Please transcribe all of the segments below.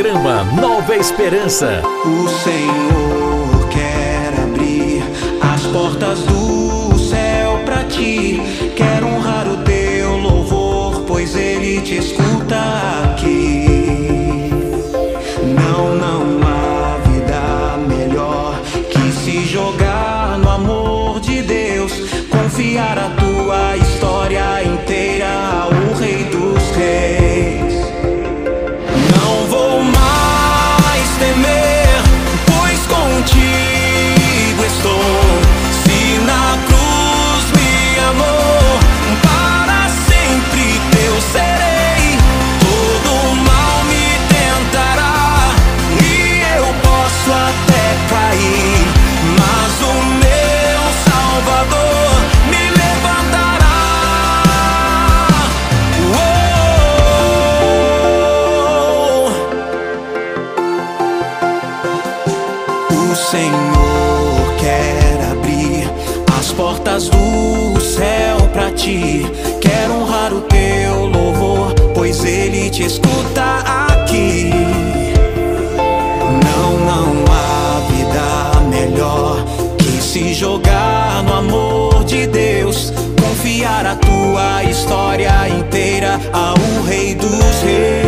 Programa Nova Esperança. O Senhor quer abrir as portas do céu para ti. a história inteira ao Rei dos Reis.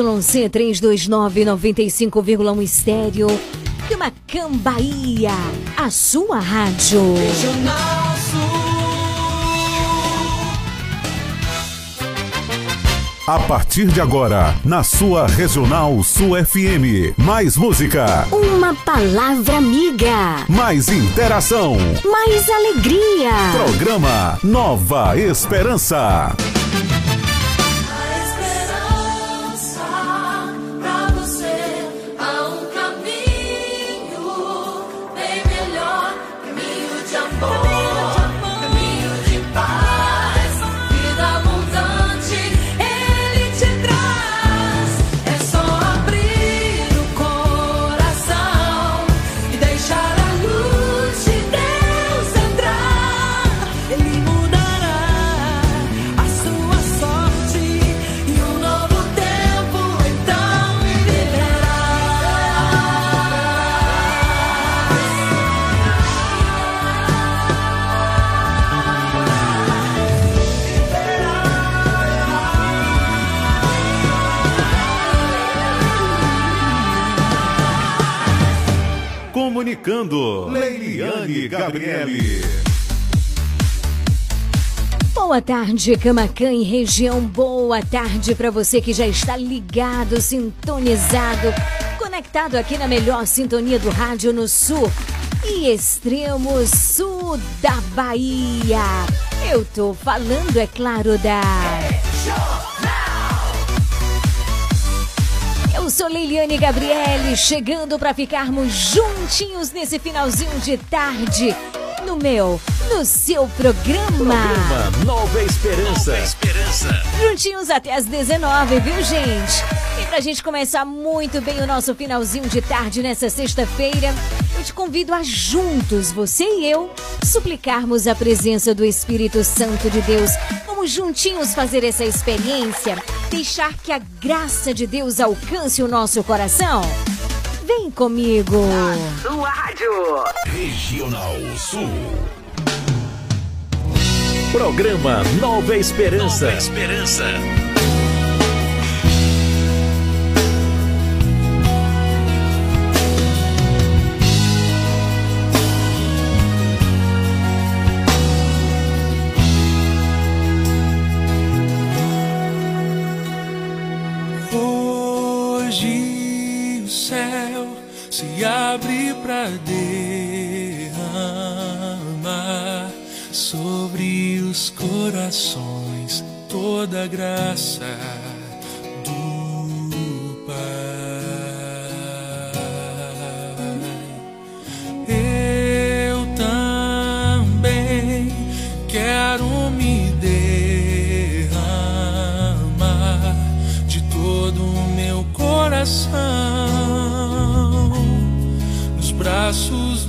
ZYC 329 95,1 estéreo e uma cambaia, a sua rádio. Regional Sul. A partir de agora, na sua Regional Sul FM, mais música. Uma palavra amiga. Mais interação. Mais alegria. Programa Nova Esperança. Comunicando. Leiliane Gabriele. Boa tarde, Camacan e região. Boa tarde para você que já está ligado, sintonizado, conectado aqui na melhor sintonia do rádio no sul e extremo sul da Bahia. Eu tô falando, é claro, da. Eu sou Leiliane Gabriele, chegando para ficarmos juntinhos nesse finalzinho de tarde. No meu, no seu programa. Programa Nova Esperança. Nova Esperança. Juntinhos até as 19, viu, gente? E pra gente começar muito bem o nosso finalzinho de tarde nessa sexta-feira, eu te convido a juntos, você e eu, suplicarmos a presença do Espírito Santo de Deus. Vamos juntinhos fazer essa experiência, deixar que a graça de Deus alcance o nosso coração. Vem comigo. Sua rádio. Regional Sul. Programa Nova Esperança. Nova Esperança. Para derramar sobre os corações toda a graça do Pai. Eu também quero me derramar de todo o meu coração braços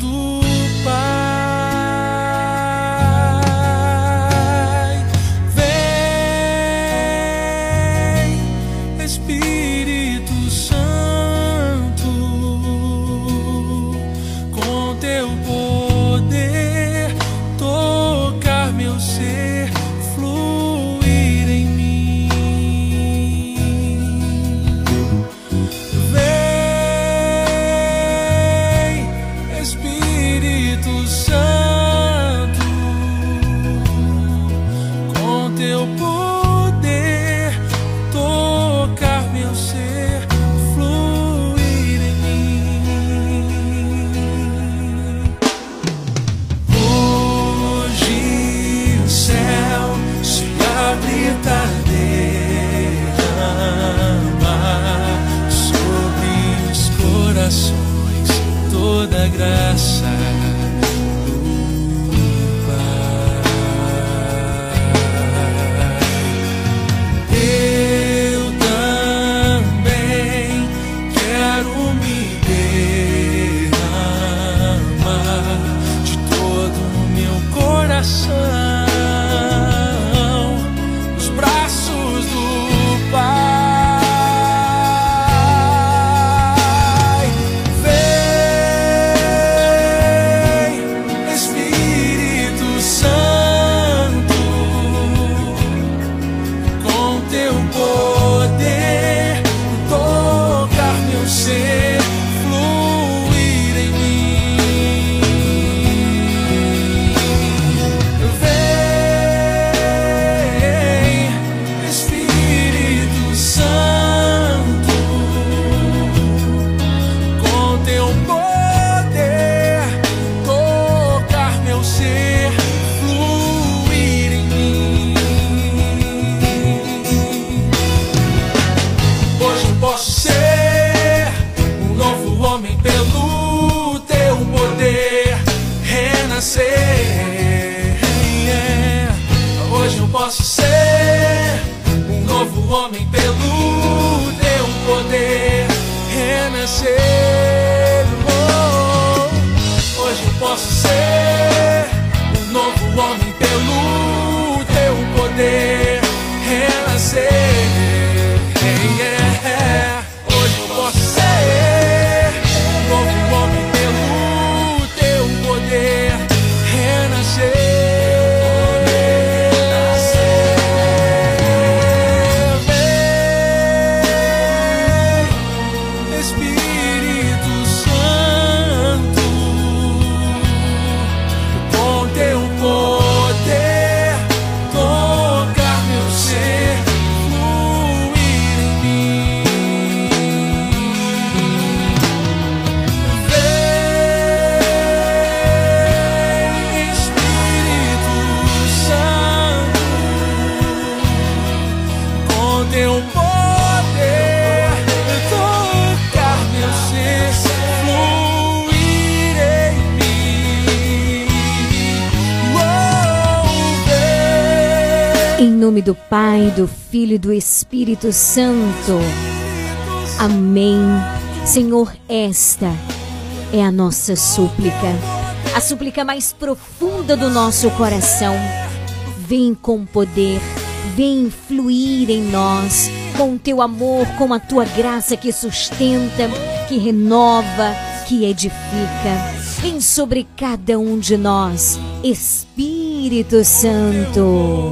toda do Espírito Santo. Amém. Senhor, esta é a nossa súplica, a súplica mais profunda do nosso coração. Vem com poder, vem fluir em nós, com o teu amor, com a tua graça que sustenta, que renova, que edifica. Vem sobre cada um de nós, Espírito Santo.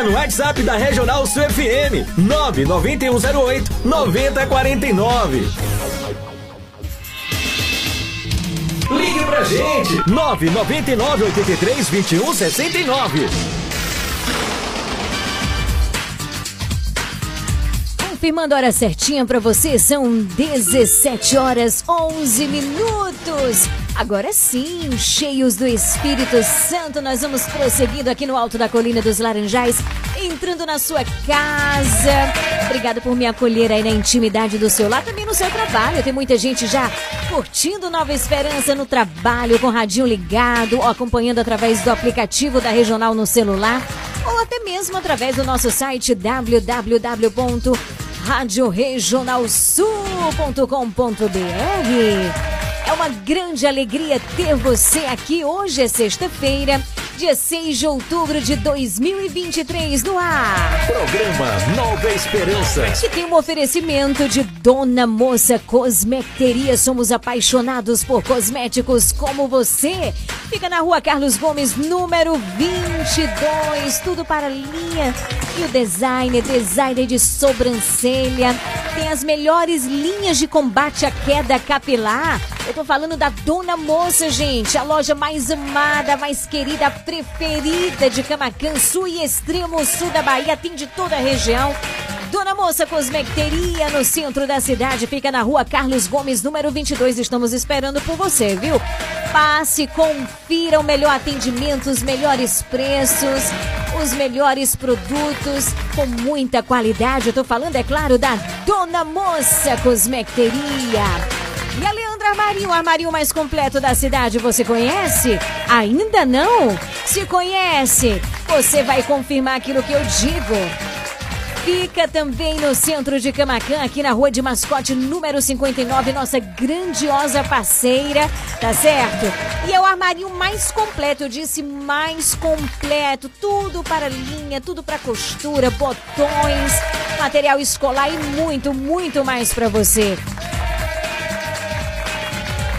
Liga no WhatsApp da Regional Sul FM 99108 9049. Ligue pra gente 999 83 21 69. Confirmando a hora certinha pra você, são 17 horas 11 minutos. Agora sim, cheios do Espírito Santo, nós vamos prosseguindo aqui no alto da Colina dos Laranjais, entrando na sua casa. Obrigada por me acolher aí na intimidade do seu lar, também no seu trabalho. Tem muita gente já curtindo Nova Esperança no trabalho, com o radinho ligado, acompanhando através do aplicativo da Regional no celular, ou até mesmo através do nosso site www.radioregionalsul.com.br. É uma grande alegria ter você aqui. Hoje é sexta-feira, dia 6 de outubro de 2023, no ar. Programa Nova Esperança. Que tem um oferecimento de Dona Moça Cosmecteria. Somos apaixonados por cosméticos como você. Fica na rua Carlos Gomes, número 22. Tudo para linha e o design, designer de sobrancelha. Tem as melhores linhas de combate à queda capilar. Eu tô falando da Dona Moça, gente. A loja mais amada, mais querida, preferida de Camacan, sul e extremo sul da Bahia. Atende toda a região. Dona Moça Cosmecteria, no centro da cidade, fica na rua Carlos Gomes, número 22. Estamos esperando por você, viu? Passe, confira o melhor atendimento, os melhores preços, os melhores produtos, com muita qualidade. Eu tô falando, é claro, da Dona Moça Cosmecteria. E a Leandra Armarinho, o armarinho mais completo da cidade, você conhece? Ainda não? Se conhece, você vai confirmar aquilo que eu digo. Fica também no centro de Camacan, aqui na rua de mascote número 59, nossa grandiosa parceira, tá certo? E é o armarinho mais completo, eu disse mais completo, tudo para linha, tudo para costura, botões, material escolar e muito, muito mais para você.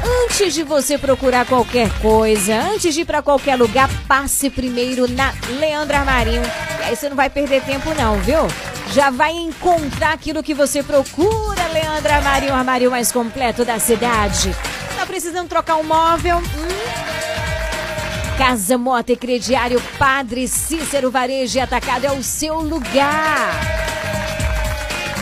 Antes de você procurar qualquer coisa, antes de ir para qualquer lugar, passe primeiro na Leandra Armarinho. E aí você não vai perder tempo não, viu? Já vai encontrar aquilo que você procura, Leandra Armarinho, o armário mais completo da cidade. Tá precisando trocar um móvel? Hum? Casa Mota e Crediário Padre Cícero Varejo e Atacado é o seu lugar.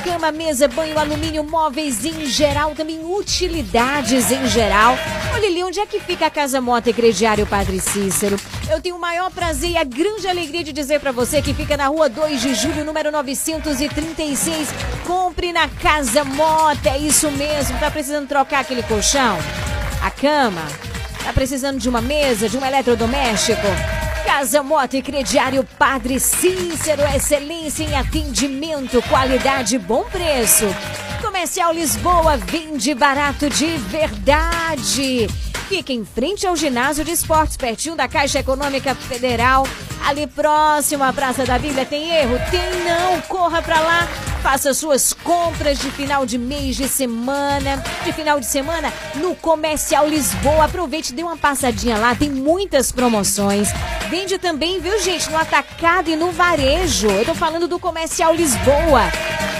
Cama, mesa, banho, alumínio, móveis em geral, também utilidades em geral. Olha ali, onde é que fica a Casa Mota e Crediário Padre Cícero? Eu tenho o maior prazer e a grande alegria de dizer pra você que fica na rua 2 de julho, número 936. Compre na Casa Mota, é isso mesmo. Tá precisando trocar aquele colchão? A cama? Tá precisando de uma mesa, de um eletrodoméstico? Casa Mota e Crediário Padre Cícero, excelência em atendimento, qualidade e bom preço. Comercial Lisboa vende barato de verdade. Fica em frente ao ginásio de esportes, pertinho da Caixa Econômica Federal. Ali próximo à Praça da Bíblia. Tem erro? Tem não. Corra pra lá. Faça suas compras de final de mês, de semana, de final de semana no Comercial Lisboa. Aproveite, dê uma passadinha lá, tem muitas promoções. Vende também, viu, gente, no atacado e no varejo. Eu tô falando do Comercial Lisboa.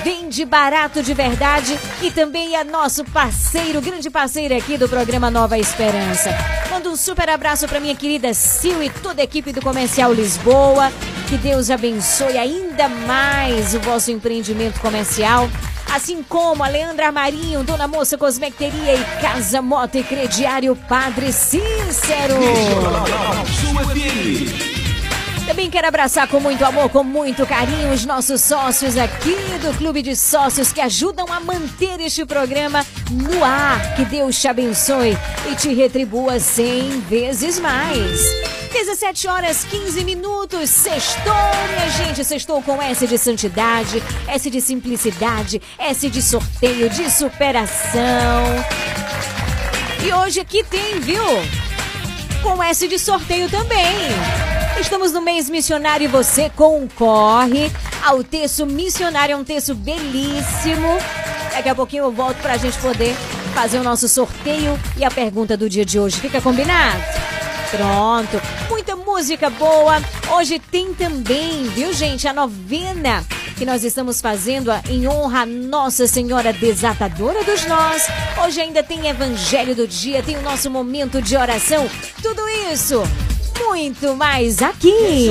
Vende barato de verdade e também é nosso parceiro, grande parceiro aqui do programa Nova Esperança. Manda um super abraço para minha querida Sil e toda a equipe do Comercial Lisboa. Que Deus abençoe ainda mais o vosso empreendimento comercial. Assim como a Leandra Marinho, Dona Moça Cosmecteria e Casa Moto e Crediário Padre Cícero. Também quero abraçar com muito amor, com muito carinho, os nossos sócios aqui do Clube de Sócios que ajudam a manter este programa no ar. Que Deus te abençoe e te retribua cem vezes mais. 17 horas 15 minutos, sextou, minha gente, sextou com S de santidade, S de simplicidade, S de sorteio, de superação. E hoje aqui tem, viu? Com S de sorteio também. Estamos no mês missionário e você concorre ao texto missionário, é um texto belíssimo. Daqui a pouquinho eu volto para a gente poder fazer o nosso sorteio e a pergunta do dia de hoje. Fica combinado? Pronto. Muita música boa. Hoje tem também, viu, gente, a novena que nós estamos fazendo em honra a Nossa Senhora Desatadora dos Nós. Hoje ainda tem Evangelho do Dia, tem o nosso momento de oração. Tudo isso, muito mais aqui.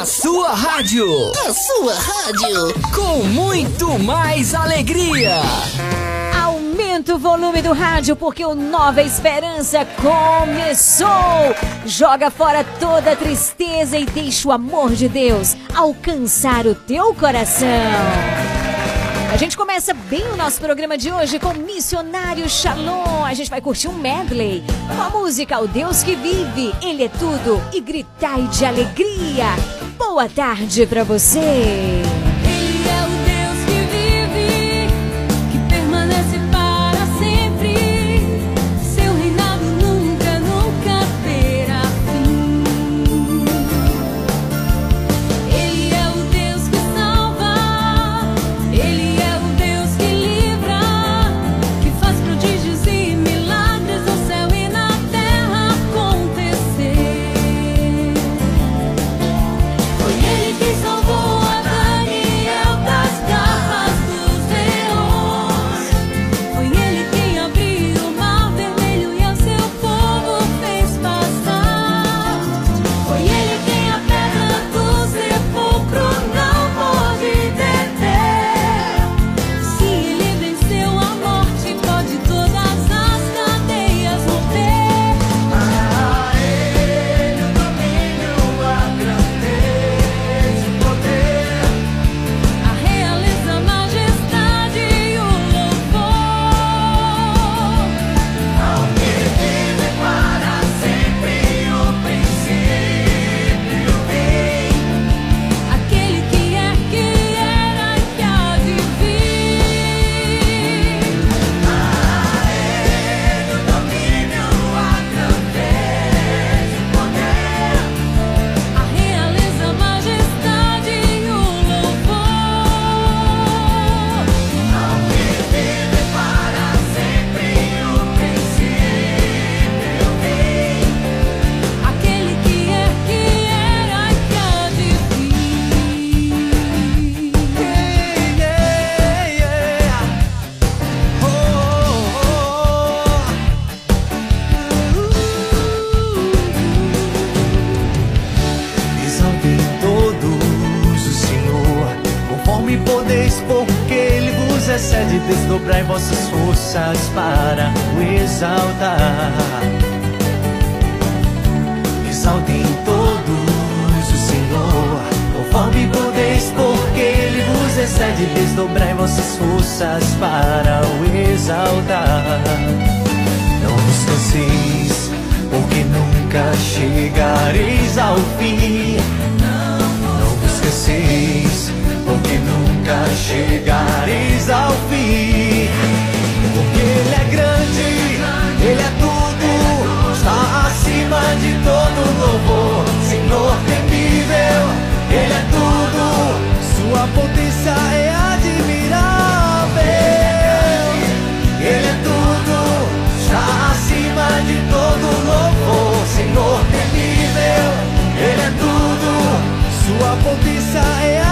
A sua rádio. A sua rádio. Com muito mais alegria. Aumenta o volume do rádio porque o Nova Esperança começou. Joga fora toda a tristeza e deixa o amor de Deus alcançar o teu coração. A gente começa bem o nosso programa de hoje com Missionário Shalom. A gente vai curtir um medley com a música O Deus que Vive, Ele é Tudo e Gritai de Alegria. Boa tarde para você. Forças para o exaltar. Exaltem todos o Senhor, conforme podeis, porque Ele vos excede. Desdobrai vossas forças para o exaltar. Não vos canseis, porque nunca chegareis ao fim. Não vos canseis, porque nunca chegares ao fim. É admirável. Ele é tudo, está acima de todo louvor. Senhor temível, Ele é tudo, Sua potência é admirável.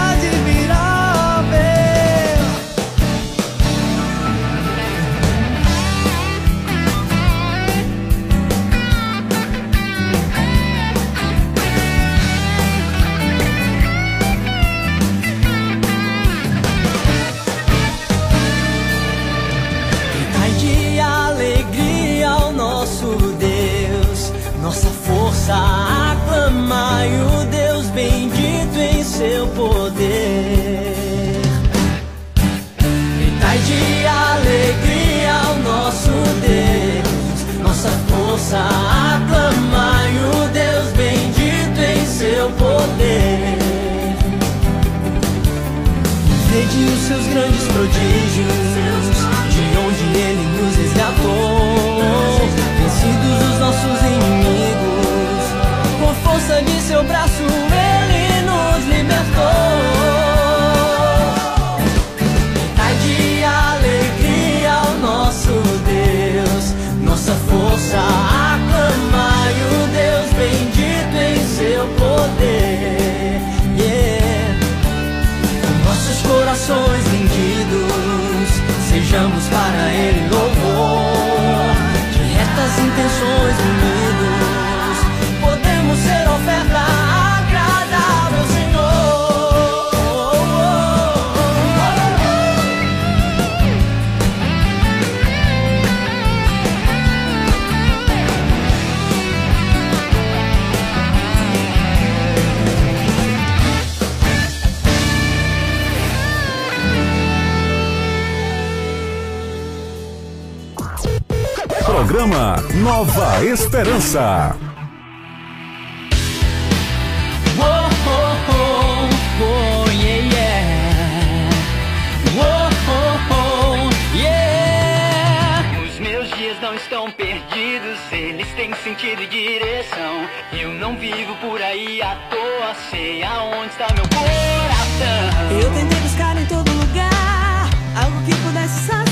Dias não estão perdidos, eles têm sentido e direção. Eu não vivo por aí à toa, sei aonde está meu coração. Eu tentei buscar em todo lugar algo que pudesse de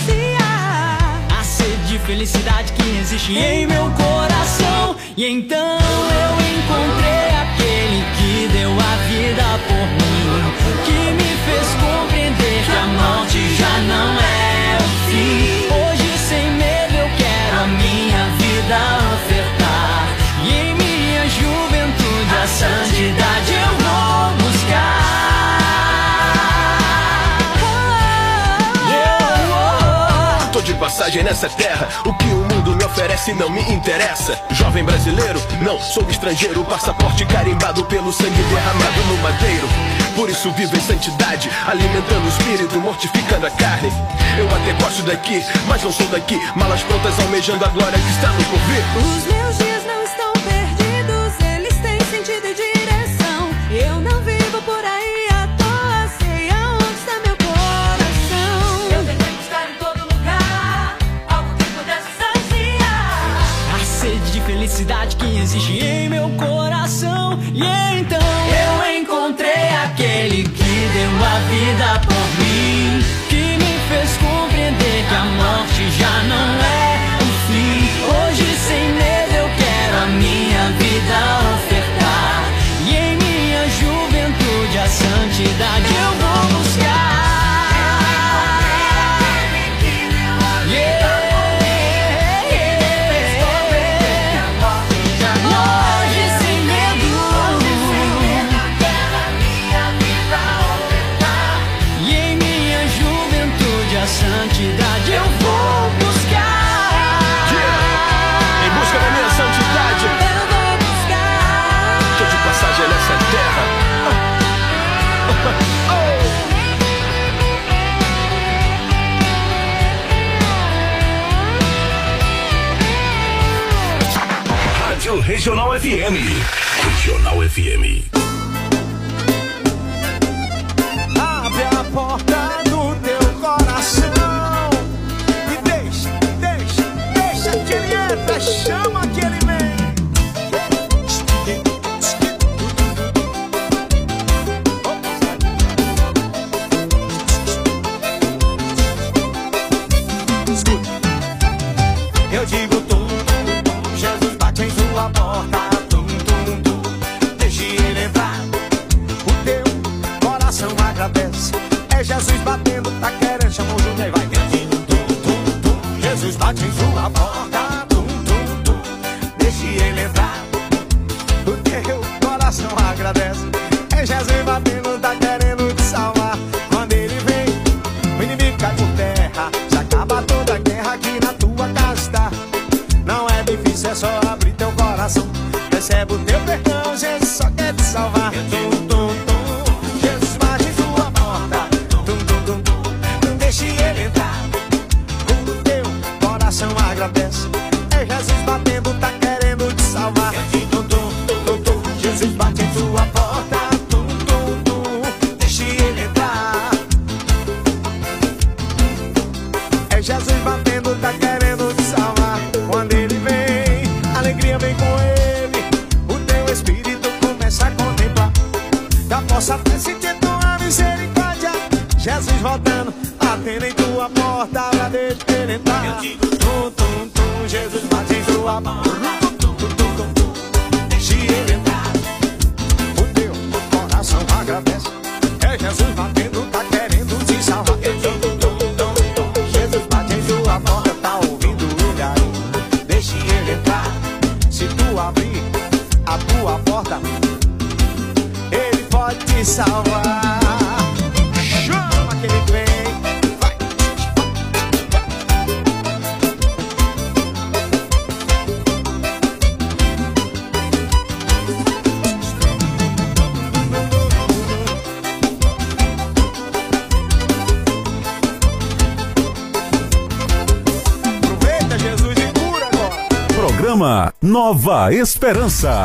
felicidade que existe em meu coração. E então eu encontrei aquele que deu a vida por mim, que me fez compreender que a morte já não é o fim. Hoje, sem medo, eu quero a minha vida ofertar. E em minha juventude, a santidade eu passagem nessa terra, o que o mundo me oferece não me interessa. Jovem brasileiro, não sou estrangeiro, passaporte carimbado pelo sangue derramado no madeiro. Por isso vivo em santidade, alimentando o espírito, mortificando a carne. Eu até gosto daqui, mas não sou daqui. Malas prontas almejando a glória que está no porvir. Deu a vida por mim, que me fez compreender que a morte já não é o fim. Hoje, sem medo, eu quero a minha vida ofertar. E em minha juventude, a santidade eu vou Regional FM. Regional FM. Nova Esperança.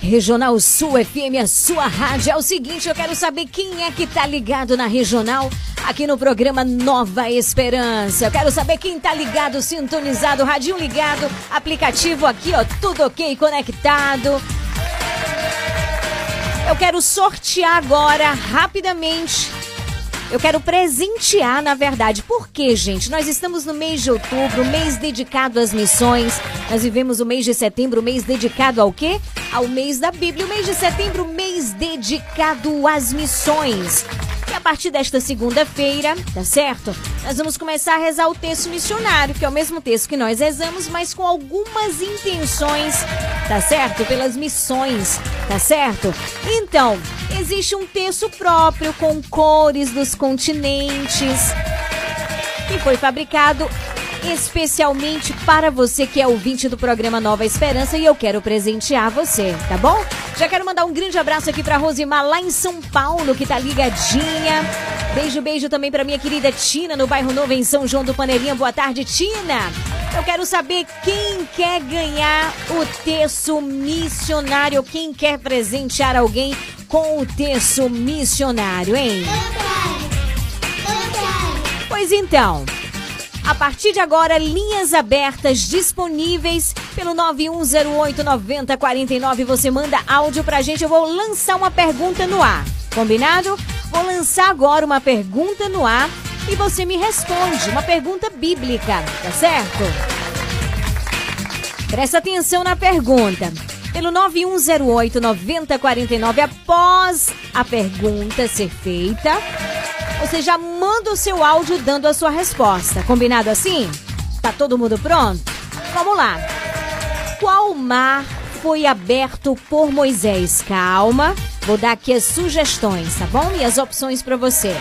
Regional Sul FM, a sua rádio. É o seguinte, eu quero saber quem é que tá ligado na Regional aqui no programa Nova Esperança. Eu quero saber quem tá ligado, sintonizado, radinho ligado, aplicativo aqui, ó, tudo ok, conectado. Eu quero sortear agora, rapidamente. Eu quero presentear, na verdade. Por quê, gente? Nós estamos no mês de outubro, mês dedicado às missões. Nós vivemos o mês de setembro, mês dedicado ao quê? Ao mês da Bíblia. O mês de setembro, mês dedicado às missões. A partir desta segunda-feira, tá certo? Nós vamos começar a rezar o texto missionário, que é o mesmo texto que nós rezamos, mas com algumas intenções, tá certo? Pelas missões, tá certo? Então, existe um texto próprio com cores dos continentes que foi fabricado especialmente para você que é ouvinte do programa Nova Esperança e eu quero presentear você, tá bom? Já quero mandar um grande abraço aqui para Rosimar lá em São Paulo, que tá ligadinha. Beijo, beijo também para minha querida Tina no bairro Novo em São João do Paneirinha. Boa tarde, Tina. Eu quero saber quem quer ganhar o terço missionário, quem quer presentear alguém com o terço missionário, hein? Pois então, a partir de agora, linhas abertas disponíveis pelo 91089049. Você manda áudio pra gente. Eu vou lançar uma pergunta no ar. Combinado? Vou lançar agora uma pergunta no ar e você me responde. Uma pergunta bíblica, tá certo? Presta atenção na pergunta. Pelo 91089049, após a pergunta ser feita, você já manda o seu áudio dando a sua resposta. Combinado assim? Tá todo mundo pronto? Vamos lá. Qual mar foi aberto por Moisés? Calma. Vou dar aqui as sugestões, tá bom? E as opções para você.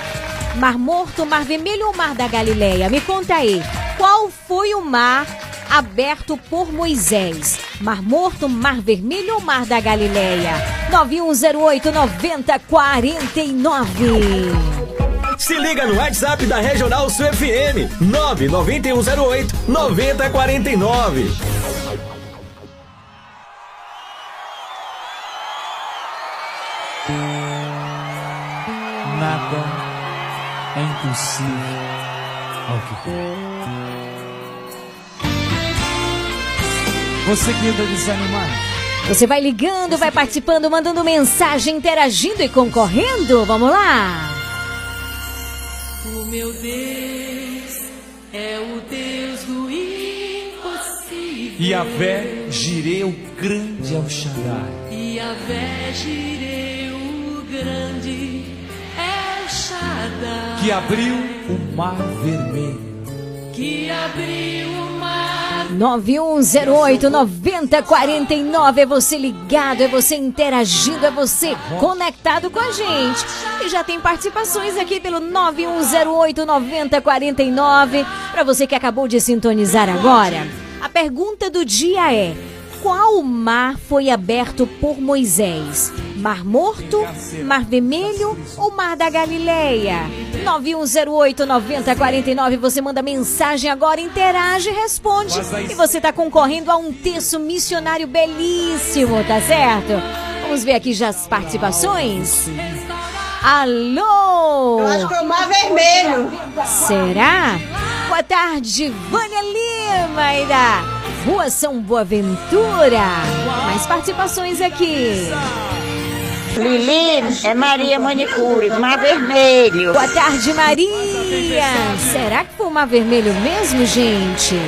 Mar Morto, Mar Vermelho ou Mar da Galileia? Me conta aí. Qual foi o mar aberto por Moisés? Mar Morto, Mar Vermelho ou Mar da Galileia? 9108 9049. Se liga no WhatsApp da Regional Sul FM 99108 9049. Nada é impossível ao que quer. Você que anda desanimado, Você vai ligando, vai participando, mandando mensagem, interagindo e concorrendo? Vamos lá! O meu Deus é o Deus do impossível. e a vé girei o grande El Shaddai. E a Jireu, o grande El Shaddai, que abriu o mar vermelho. Que abriu o mar 9108 9049 é você ligado, é você interagindo, é você conectado com a gente. E já tem participações aqui pelo 9108 9049 para você que acabou de sintonizar agora. A pergunta do dia é: qual mar foi aberto por Moisés? Mar Morto, Mar Vermelho ou Mar da Galileia? 9108 9049, você manda mensagem agora, interage, responde. E você está concorrendo a um terço missionário belíssimo, tá certo? Vamos ver aqui já as participações? Alô? Eu acho que é o Mar Vermelho. Será? Boa tarde, Vânia Lima e da Rua São Boaventura. Mais participações aqui. Lili é Maria Manicure, Mar Vermelho. Boa tarde, Maria. Será que foi o Mar Vermelho mesmo, gente?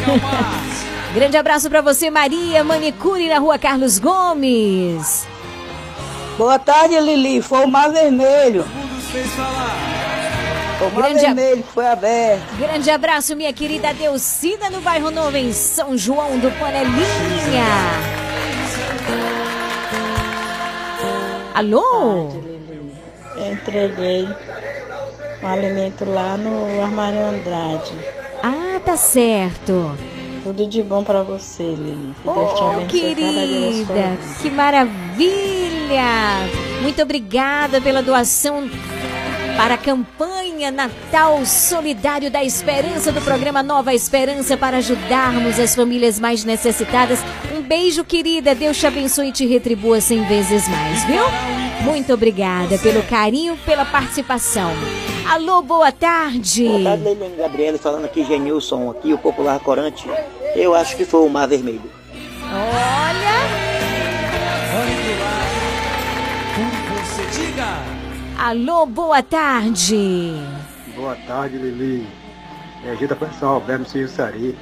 Grande abraço pra você, Maria Manicure, na Rua Carlos Gomes. Boa tarde, Lili. Foi o Mar Vermelho. O Mar Grande Vermelho que foi aberto. Grande abraço, minha querida Delcida, no bairro Novo, em São João do Panelinha. Alô? Eu entreguei o alimento lá no Armário Andrade. Ah, tá certo. Tudo de bom pra você, Lili. Que Oh, querida, que maravilha! Muito obrigada pela doação para a campanha Natal Solidário da Esperança do programa Nova Esperança para ajudarmos as famílias mais necessitadas. Um beijo, querida. Deus te abençoe e te retribua cem vezes mais, viu? Muito obrigada pelo carinho, pela participação. Alô, boa tarde. Boa tarde, Leilene Gabriela, falando aqui, Genilson, aqui, o popular corante. Eu acho que foi o Mar Vermelho. Olha, Como você diga? alô, boa tarde. Boa tarde, Lili. É, a gente tá falando de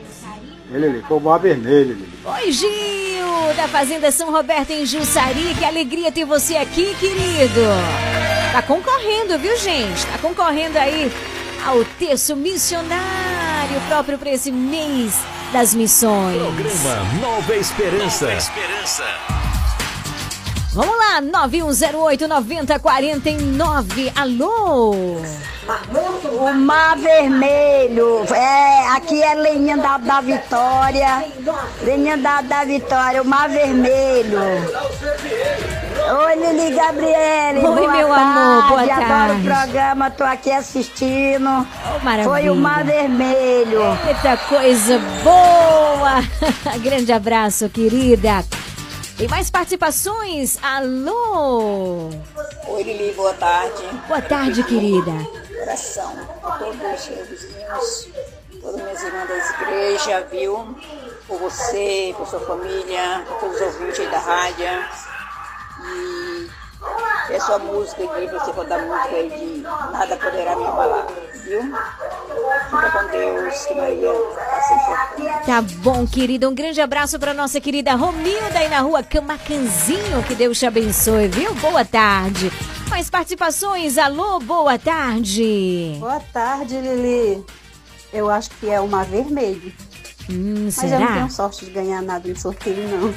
O Mar Vermelho, Lili. Oi, Gil, da Fazenda São Roberto em Jussari. Que alegria ter você aqui, querido. Tá concorrendo, viu, gente? Tá concorrendo aí ao terço missionário próprio para esse mês das missões. Programa Nova Esperança. Vamos lá, 9108 9049. Alô? O Mar Vermelho. É, aqui é Leninha da, da Vitória. Leninha da, da Vitória, o Mar Vermelho. Oi, Lili Gabriele. Oi, boa meu tarde. amor, boa Adoro tarde. o programa, tô aqui assistindo. maravilha. Foi o Mar Vermelho. Eita coisa boa! Grande abraço, querida. Tem mais participações? Alô? Oi, Lili, boa tarde. Boa tarde, querida. Oração a todos os meus vizinhos, todas minhas irmãs da igreja, viu? Por você, por sua família, por todos os ouvintes aí da rádio. E é sua música aqui, você dar música aí de Nada Poderá Me Abalar, viu? Fica com Deus, que Maria sempre Tá bom, querida. Um grande abraço para nossa querida Romilda aí na rua Camacanzinho. Que Deus te abençoe, viu? Boa tarde. Mais participações? Alô, boa tarde. Boa tarde, Lili. Eu acho que é uma vermelho. Hum, Mas eu não será? tenho sorte de ganhar nada no sorteio, não.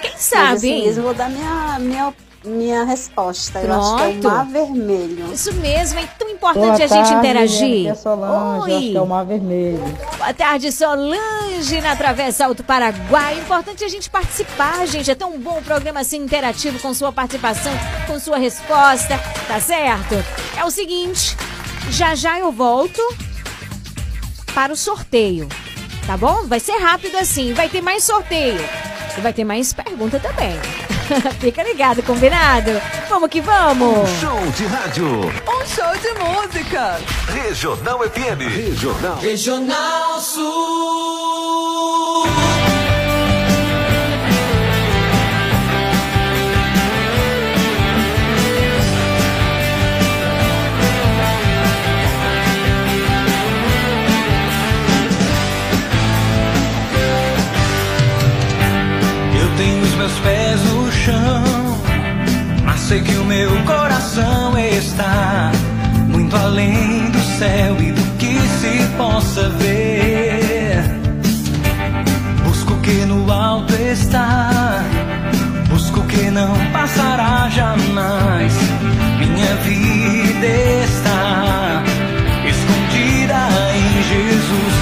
Quem Mas sabe, assim hein? mesmo, eu vou dar minha, minha, minha resposta. Eu acho que é Pronto. o mar vermelho. Isso mesmo, é tão importante Boa a gente tarde, interagir. Aqui é Solange, Oi. acho que é o Mar Vermelho. Boa tarde, Solange, na Travessa Alto Paraguai. Importante a gente participar, gente. É tão bom o programa assim interativo com sua participação, com sua resposta, tá certo? É o seguinte, já já eu volto para o sorteio, tá bom? Vai ser rápido assim, vai ter mais sorteio e vai ter mais pergunta também. Fica ligado, combinado? Vamos que vamos! Show de rádio. Um show de música. Regional FM. Regional. Regional Sul. Eu tenho os meus pés no sei que o meu coração está muito além do céu e do que se possa ver. Busco o que no alto está, busco o que não passará jamais. Minha vida está escondida em Jesus.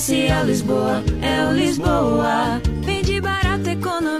Comercial Lisboa, é o Lisboa. Vende barato, economia.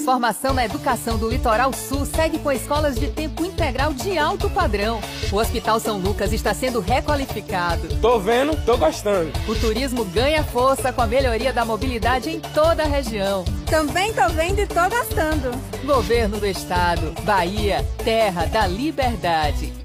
transformação na educação do Litoral Sul segue com escolas de tempo integral de alto padrão. O Hospital São Lucas está sendo requalificado. Tô vendo, tô gostando. O turismo ganha força com a melhoria da mobilidade em toda a região. Também tô vendo e tô gostando. Governo do Estado, Bahia, terra da liberdade.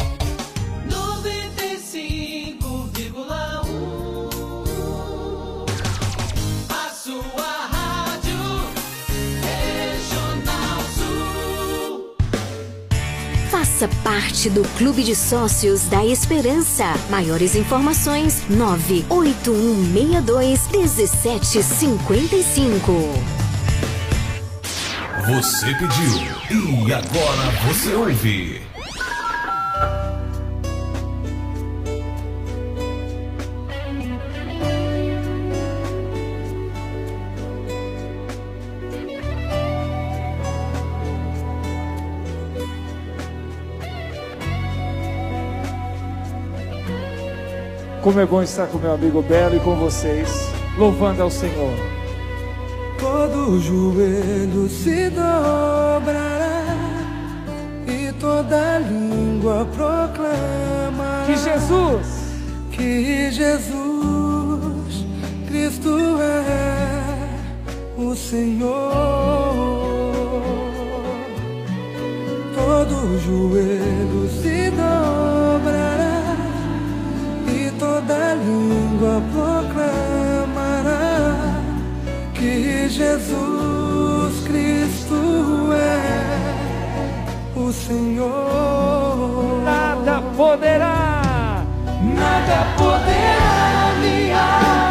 Faça parte do Clube de Sócios da Esperança. Maiores informações: 98162 1755. Você pediu e agora você ouve. Como é bom estar com meu amigo Belo e com vocês, louvando ao Senhor. Todo joelho se dobrará e toda língua proclamará Que Jesus, que Jesus Cristo é o Senhor. Todo joelho Jesus Cristo é o Senhor. nada poderá, Nada poderá me abalar,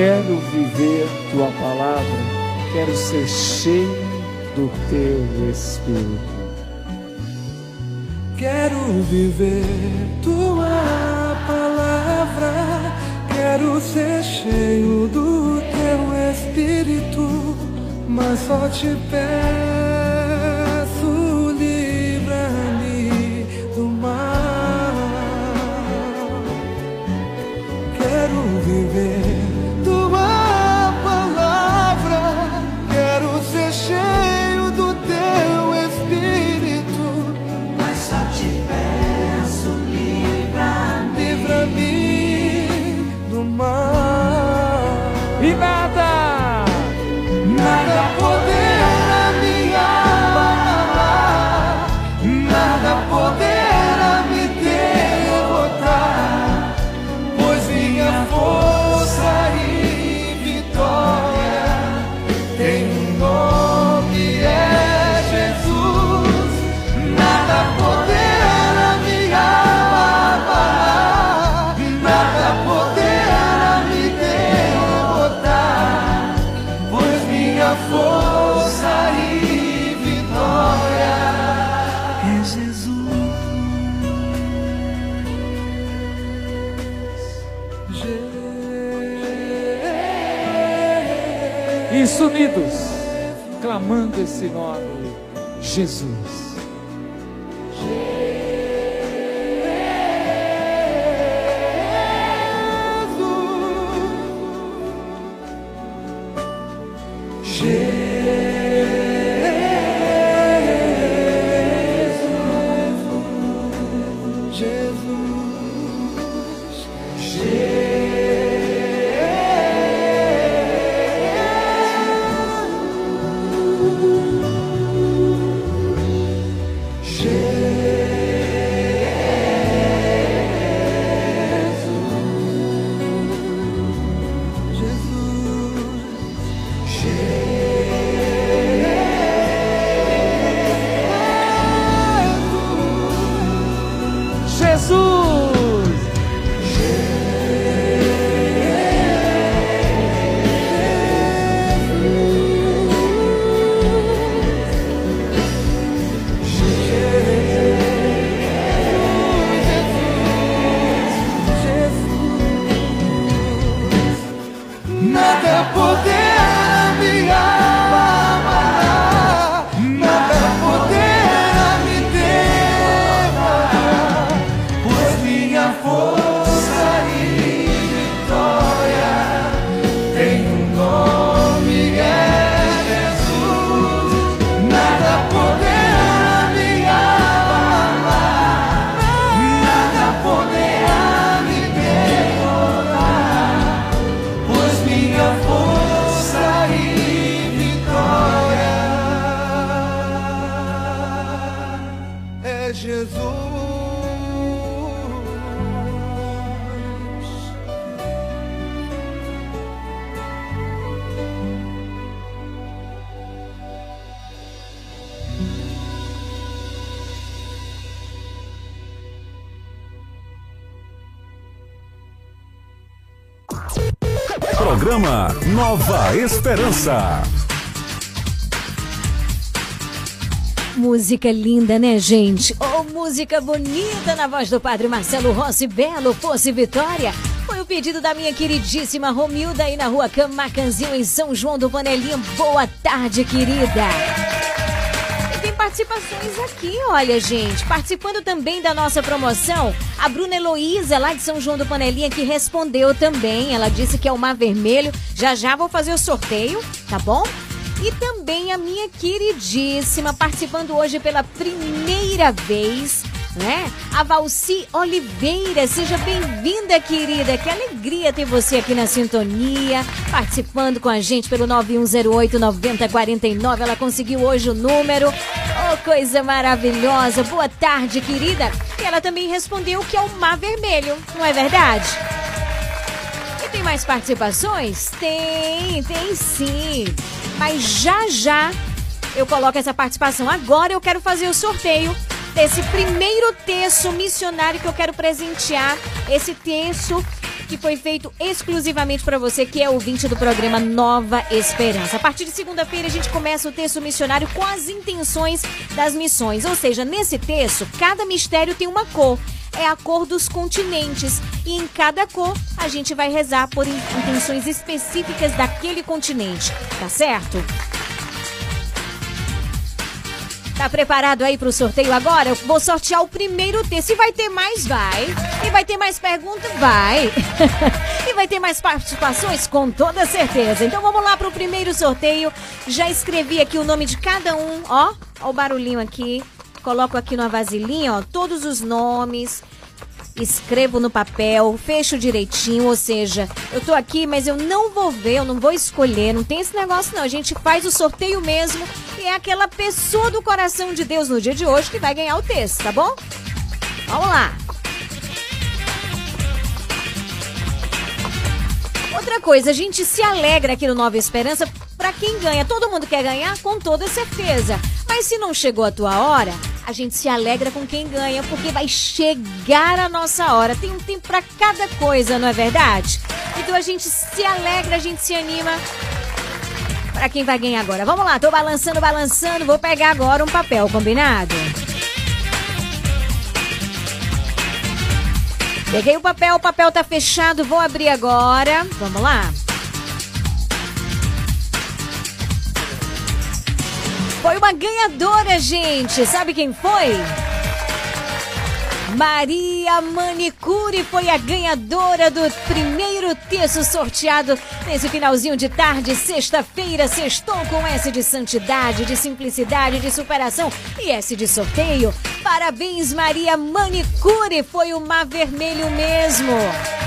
quero viver tua palavra, quero ser cheio do teu Espírito. Quero viver tua palavra, quero ser cheio do teu Espírito. mas só te peço, esse nome, Jesus. Esperança. Música linda, né, gente? Oh, música bonita na voz do Padre Marcelo Rossi Belo, Fosse Vitória. Foi o pedido da minha queridíssima Romilda aí na rua Camacanzinho, em São João do Panelinho. Boa tarde, querida. E tem participações aqui, olha, gente. Participando também da nossa promoção, a Bruna Heloísa, lá de São João do Panelinha, que respondeu também. Ela disse que é o Mar Vermelho. Já já vou fazer o sorteio, tá bom? E também a minha queridíssima, participando hoje pela primeira vez, né? A Valci Oliveira. Seja bem-vinda, querida. Que alegria ter você aqui na sintonia, participando com a gente pelo 9108-9049. Ela conseguiu hoje o número. Oh, coisa maravilhosa. Boa tarde, querida. E ela também respondeu que é o Mar Vermelho, não é verdade? Tem mais participações? Tem, tem sim. Mas já já eu coloco essa participação. Agora eu quero fazer o sorteio desse primeiro texto missionário que eu quero presentear. Esse texto que foi feito exclusivamente para você que é ouvinte do programa Nova Esperança. A partir de segunda-feira a gente começa o texto missionário com as intenções das missões. Ou seja, nesse texto, cada mistério tem uma cor. é a cor dos continentes. E em cada cor, a gente vai rezar por in- intenções específicas daquele continente. Tá certo? Tá preparado aí pro sorteio agora? Eu vou sortear o primeiro texto. Se vai ter mais, vai. E vai ter mais perguntas? Vai. e vai ter mais participações? Com toda certeza. Então vamos lá pro primeiro sorteio. Já escrevi aqui o nome de cada um, ó. Ó o barulhinho aqui. Coloco aqui numa vasilhinha, ó, todos os nomes. Escrevo no papel, fecho direitinho, ou seja, eu tô aqui, mas eu não vou ver, eu não vou escolher, não tem esse negócio não. A gente faz o sorteio mesmo e é aquela pessoa do coração de Deus no dia de hoje que vai ganhar o texto, tá bom? Vamos lá. Outra coisa, a gente se alegra aqui no Nova Esperança pra quem ganha. Todo mundo quer ganhar, com toda certeza. Mas se não chegou a tua hora, a gente se alegra com quem ganha, porque vai chegar a nossa hora. Tem um tempo pra cada coisa, não é verdade? Então a gente se alegra, a gente se anima pra quem vai ganhar agora. Vamos lá, tô balançando, balançando. Vou pegar agora um papel, combinado? Peguei o papel, o papel tá fechado, vou abrir agora. Vamos lá. Foi uma ganhadora, gente. Sabe quem foi? Maria Manicure foi a ganhadora do primeiro texto sorteado nesse finalzinho de tarde, sexta-feira. Sextou com S de santidade, de simplicidade, de superação e S de sorteio. Parabéns, Maria Manicure. Foi o mar vermelho mesmo.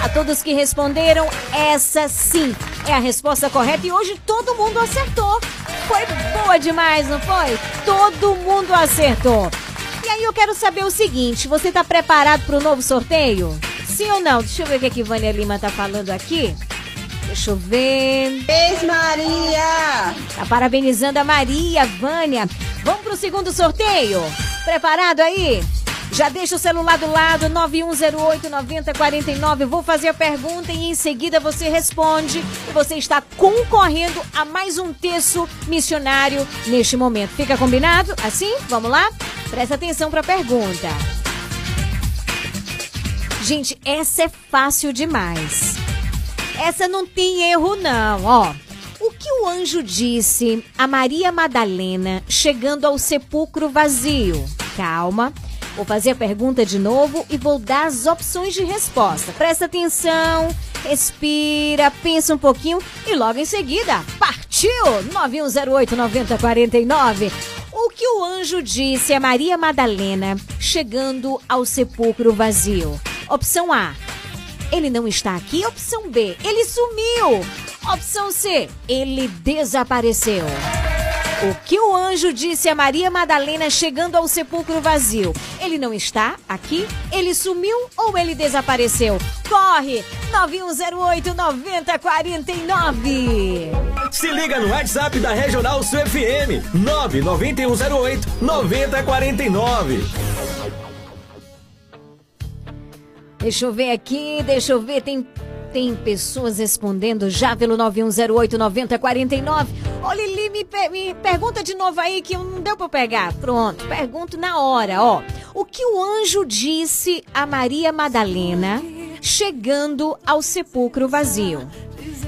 A todos que responderam, essa sim é a resposta correta e hoje todo mundo acertou. Foi boa demais, não foi? Todo mundo acertou. E aí eu quero saber o seguinte, você tá preparado para o novo sorteio? Sim ou não? Deixa eu ver o que, que Vânia Lima tá falando aqui. Deixa eu ver. Beijo, Maria! Tá parabenizando a Maria, Vânia. Vamos pro segundo sorteio? Preparado aí? Já deixa o celular do lado, 9108-9049. Vou fazer a pergunta e em seguida você responde. Você está concorrendo a mais um terço missionário neste momento. Fica combinado? Assim? Vamos lá? Presta atenção para a pergunta. Gente, essa é fácil demais. Essa não tem erro, não, ó. O que o anjo disse a Maria Madalena chegando ao sepulcro vazio? Calma. Vou fazer a pergunta de novo e vou dar as opções de resposta. Presta atenção, respira, pensa um pouquinho e logo em seguida, partiu! 9108-9049. O que o anjo disse a Maria Madalena chegando ao sepulcro vazio? Opção A. Ele não está aqui. Opção B. Ele sumiu. Opção C. Ele desapareceu. O que o anjo disse a Maria Madalena chegando ao sepulcro vazio? Ele não está aqui? Ele sumiu ou ele desapareceu? Corre! 9108-9049. Se liga no WhatsApp da Regional Sul FM 99108 9049. Deixa eu ver aqui, deixa eu ver, tem, tem pessoas respondendo já pelo 9108-9049. Ô Lili, me, per- me pergunta de novo aí que não deu pra pegar. Pronto, pergunto na hora, ó. O que o anjo disse a Maria Madalena chegando ao sepulcro vazio?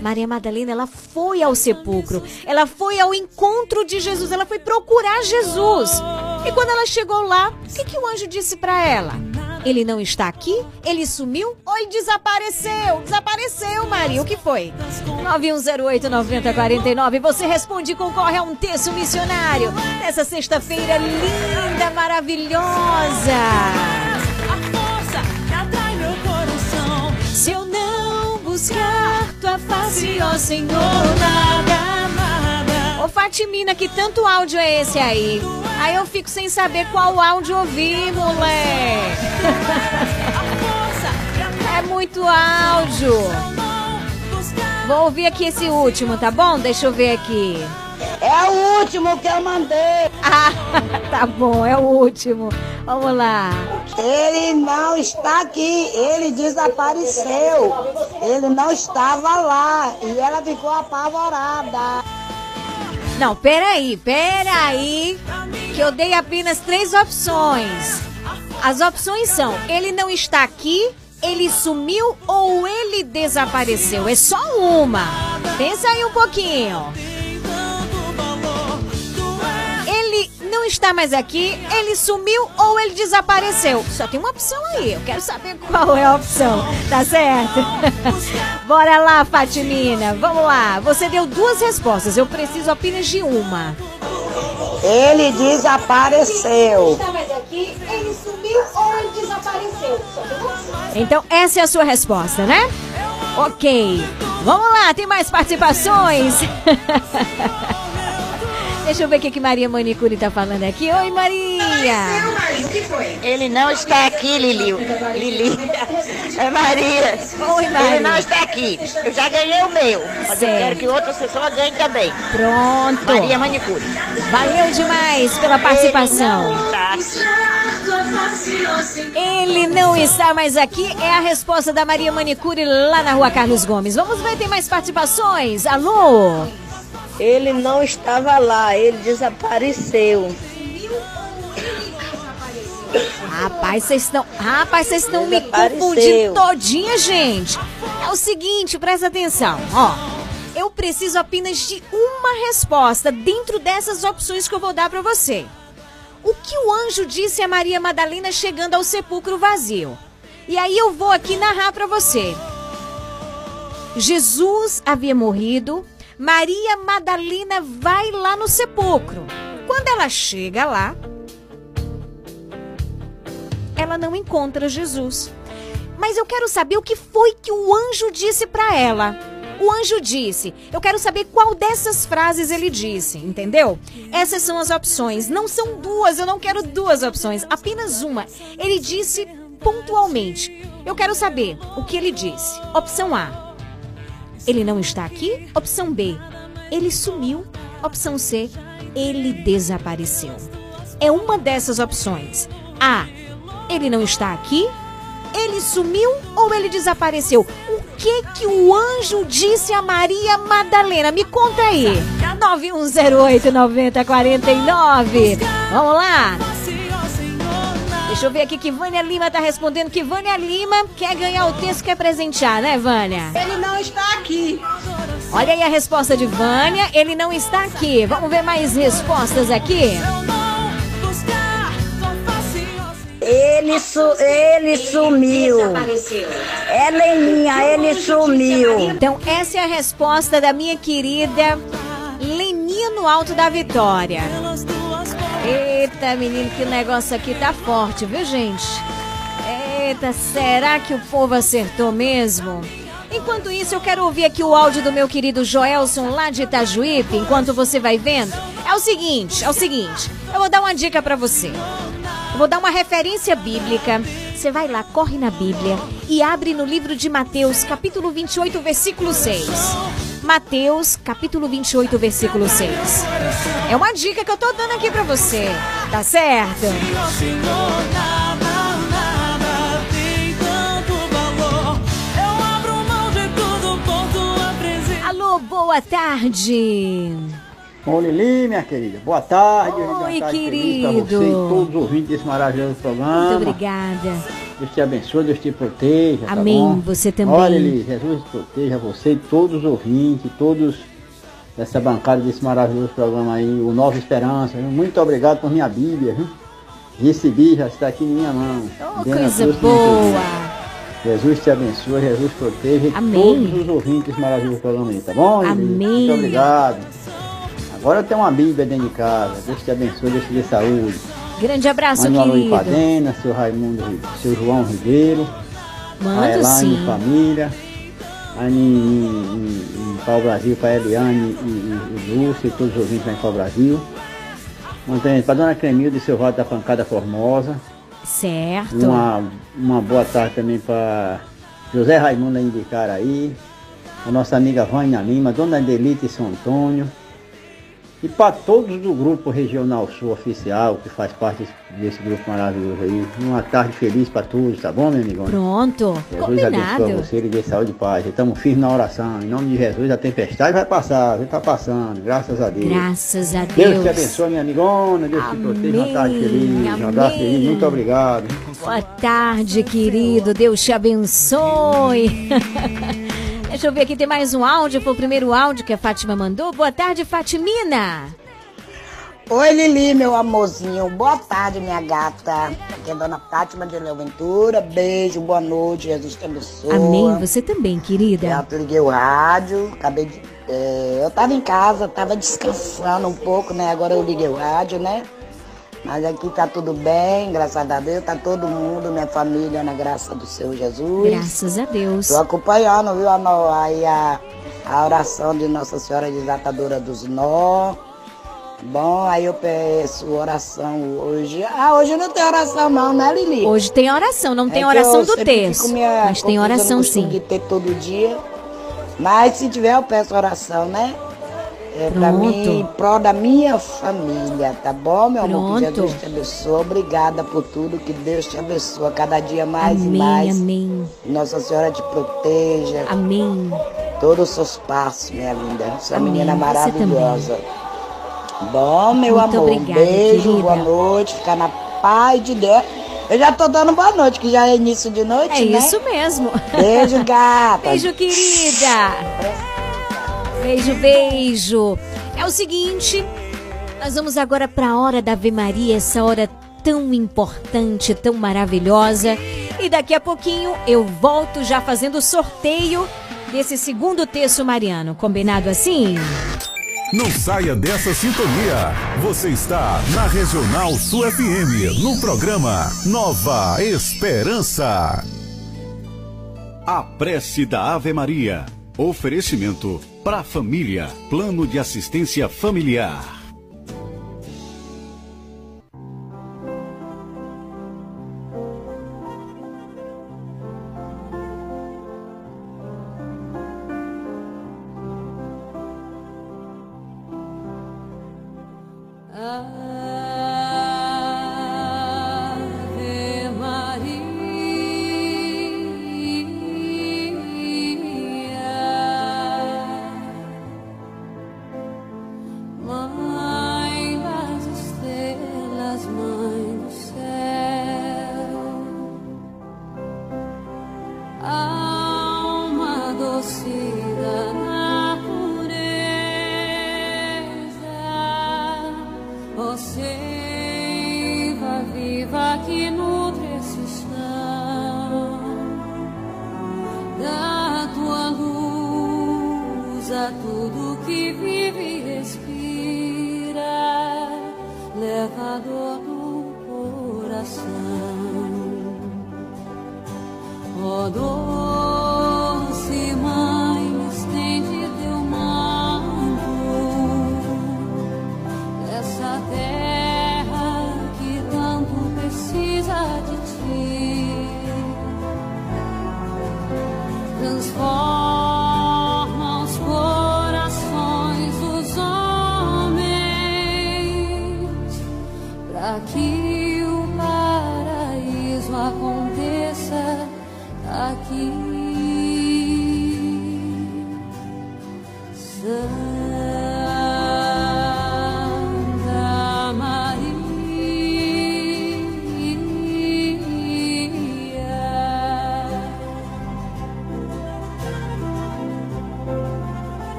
Maria Madalena, ela foi ao sepulcro, ela foi ao encontro de Jesus, ela foi procurar Jesus. E quando ela chegou lá, o que, que o anjo disse pra ela? Ele não está aqui? Ele sumiu? Ou ele desapareceu? Desapareceu, Maria. O que foi? 9108-9049. Você responde e concorre a um terço missionário. Nessa sexta-feira linda, maravilhosa. Se eu não buscar tua face, ó Senhor, nada. Ô Fatimina, que tanto áudio é esse aí? Aí eu fico sem saber qual áudio ouvir, moleque. É muito áudio. Vou ouvir aqui esse último, tá bom? Deixa eu ver aqui. É o último que eu mandei. Ah, tá bom, é o último. Vamos lá. Ele não está aqui, ele desapareceu. Ele não estava lá e ela ficou apavorada. Não, peraí, peraí. Que eu dei apenas três opções. As opções são: ele não está aqui, ele sumiu ou ele desapareceu. É só uma. Pensa aí um pouquinho. Não está mais aqui, ele sumiu ou ele desapareceu. Só tem uma opção aí. Eu quero saber qual é a opção. Tá certo? Bora lá, Fatimina. Vamos lá. Você deu duas respostas. Eu preciso apenas de uma. Ele desapareceu. mais aqui, ele sumiu ou ele desapareceu. Então, essa é a sua resposta, né? Ok. Vamos lá, tem mais participações. Deixa eu ver o que, que Maria Manicure tá falando aqui. Oi, Maria! Ele não está aqui, Lili. Lili. É Maria. Oi, Maria. Ele não está aqui. Eu já ganhei o meu. Mas eu quero que outras pessoas ganhem também. Pronto. Maria Manicure. Valeu demais pela participação. Ele não está. Ele não está mais aqui. É a resposta da Maria Manicure lá na rua Carlos Gomes. Vamos ver, tem mais participações? Alô? Ele não estava lá, ele desapareceu. Rapaz, vocês estão. Rapaz, vocês estão me confundindo todinha, gente. É o seguinte, presta atenção, ó. Eu preciso apenas de uma resposta dentro dessas opções que eu vou dar pra você. O que o anjo disse a Maria Madalena chegando ao sepulcro vazio? E aí eu vou aqui narrar pra você. Jesus havia morrido, Maria Madalena vai lá no sepulcro. Quando ela chega lá, ela não encontra Jesus. Mas eu quero saber o que foi que o anjo disse para ela. O anjo disse: Eu quero saber qual dessas frases ele disse, entendeu? Essas são as opções. Não são duas, eu não quero duas opções, apenas uma. Ele disse pontualmente. Eu quero saber o que ele disse. Opção A: Ele não está aqui. Opção B: Ele sumiu. Opção C: Ele desapareceu. É uma dessas opções. A: Ele não está aqui. Ele sumiu ou ele desapareceu? O que que o anjo disse a Maria Madalena? Me conta aí. 9108 9049. Vamos lá. Deixa eu ver aqui que Vânia Lima tá respondendo que Vânia Lima quer ganhar o texto, quer presentear, né, Vânia? Ele não está aqui. Olha aí a resposta de Vânia. Ele não está aqui. Vamos ver mais respostas aqui. Ele, su ele sumiu. Heleninha, ele sumiu. Então, essa é a resposta da minha querida Leninha no Alto da Vitória. Eita, menino, que negócio aqui tá forte, viu, gente? Eita, será que o povo acertou mesmo? Enquanto isso, eu quero ouvir aqui o áudio do meu querido Joelson lá de Itajuípe, enquanto você vai vendo. É o seguinte, é o seguinte, eu vou dar uma dica pra você. Eu vou dar uma referência bíblica. Você vai lá, corre na Bíblia e abre no livro de Mateus, capítulo 28, versículo 6. Mateus, capítulo 28, versículo 6. É uma dica que eu tô dando aqui pra você, tá certo? Alô, boa tarde. Ô Lili, minha querida, boa tarde. Oi, Uma tarde querido. Você e todos os ouvintes desse maravilhoso programa. Muito obrigada. Deus te abençoe, Deus te proteja. tá Amém, bom? você também. Olha, Lili, Jesus proteja você e todos os ouvintes, todos dessa bancada desse maravilhoso programa aí, o Nova Esperança. viu? Muito obrigado por minha Bíblia, viu? Recebi, já está aqui em minha mão. Oh, Dentro da coisa tua boa. Jesus te abençoe, Jesus proteja Amém. todos os ouvintes desse maravilhoso programa aí, tá bom? Amém. Muito obrigado. Agora eu tenho uma Bíblia dentro de casa. Deus te abençoe, Deus te dê saúde. Grande abraço, Manda em querido. Padena, seu Raimundo, seu João Ribeiro. a Mando Elaine sim. família. Aí em, em, em Pau Brasil, para Eliane e, e, e Lúcia e todos os ouvintes lá em Pau Brasil. Montanha para Dona Cremilda e seu Rodo da Pancada Formosa. Certo. Uma, uma boa tarde também para José Raimundo aí de Caraí. A nossa amiga Vânia Lima, Dona Delita e São Antônio. E para todos do grupo Regional Sul Oficial, que faz parte desse, grupo maravilhoso aí. Uma tarde feliz para todos, tá bom, meu amigão? Pronto. Jesus abençoe Combinado. você, lhe dê saúde e paz. Estamos firmes na oração. Em nome de Jesus, a tempestade vai passar, já está passando, graças a Deus. Graças a Deus Deus. te abençoe, minha amigona. Deus te proteja. Uma tarde feliz, um abraço amém. feliz. Muito obrigado. Boa tarde, querido. Deus te abençoe. Deixa eu ver aqui, tem mais um áudio. Foi o primeiro áudio que a Fátima mandou. Boa tarde, Fatimina. Oi, Lili, meu amorzinho. Boa tarde, minha gata. Aqui é a dona Fátima de Leão Ventura. Beijo, boa noite. Jesus te abençoe. Amém. Você também, querida. Eu liguei o rádio, acabei de. é, eu tava em casa, tava descansando um pouco, né? Agora eu liguei o rádio, né? Mas aqui tá tudo bem, graças a Deus, tá todo mundo, minha família, na graça do Senhor Jesus. Graças a Deus. Tô acompanhando, viu, aí a, a oração de Nossa Senhora Desatadora dos Nó. Bom, aí eu peço oração hoje. Ah, hoje não tem oração não, né, Lili? Hoje tem oração, não tem É oração do texto. Mas tem oração sim. de ter todo dia. Mas se tiver, eu peço oração, né? É pra Pronto. mim, em prol da minha família, tá bom, meu amor? Que Pronto. Jesus te abençoe. Obrigada por tudo. Que Deus te abençoe cada dia mais Amém, e mais. amém. Nossa Senhora te proteja. Amém. Todos os seus passos, minha linda. Você é Amém. menina maravilhosa. Bom, meu Muito amor. obrigada, beijo, querida. boa noite. Fica na paz de Deus. Eu já tô dando boa noite, que já é início de noite, É né? isso mesmo. Beijo, gata. Beijo, querida. Beijo, beijo. É o seguinte, nós vamos agora para a hora da Ave Maria, essa hora tão importante, tão maravilhosa. E daqui a pouquinho eu volto já fazendo o sorteio desse segundo texto mariano. Combinado assim? Não saia dessa sintonia. Você está na Regional Sul FM, no programa Nova Esperança. A prece da Ave Maria. Oferecimento para a família. Plano de assistência familiar.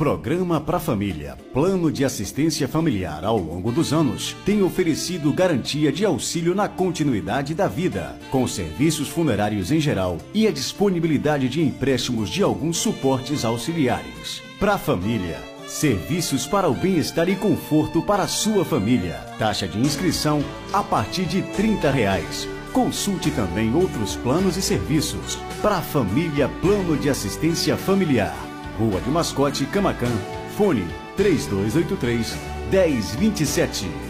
Programa Pra Família, Plano de Assistência Familiar ao longo dos anos, tem oferecido garantia de auxílio na continuidade da vida, com serviços funerários em geral e a disponibilidade de empréstimos de alguns suportes auxiliares. Pra Família, serviços para o bem-estar e conforto para a sua família. Taxa de inscrição a partir de 30 reais. Consulte também outros planos e serviços. Pra Família Plano de Assistência Familiar. Rua de Mascote, Camacan. Fone 3283 1027.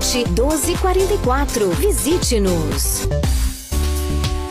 1244. Visite-nos.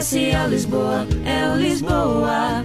Comercial Lisboa, é o Lisboa.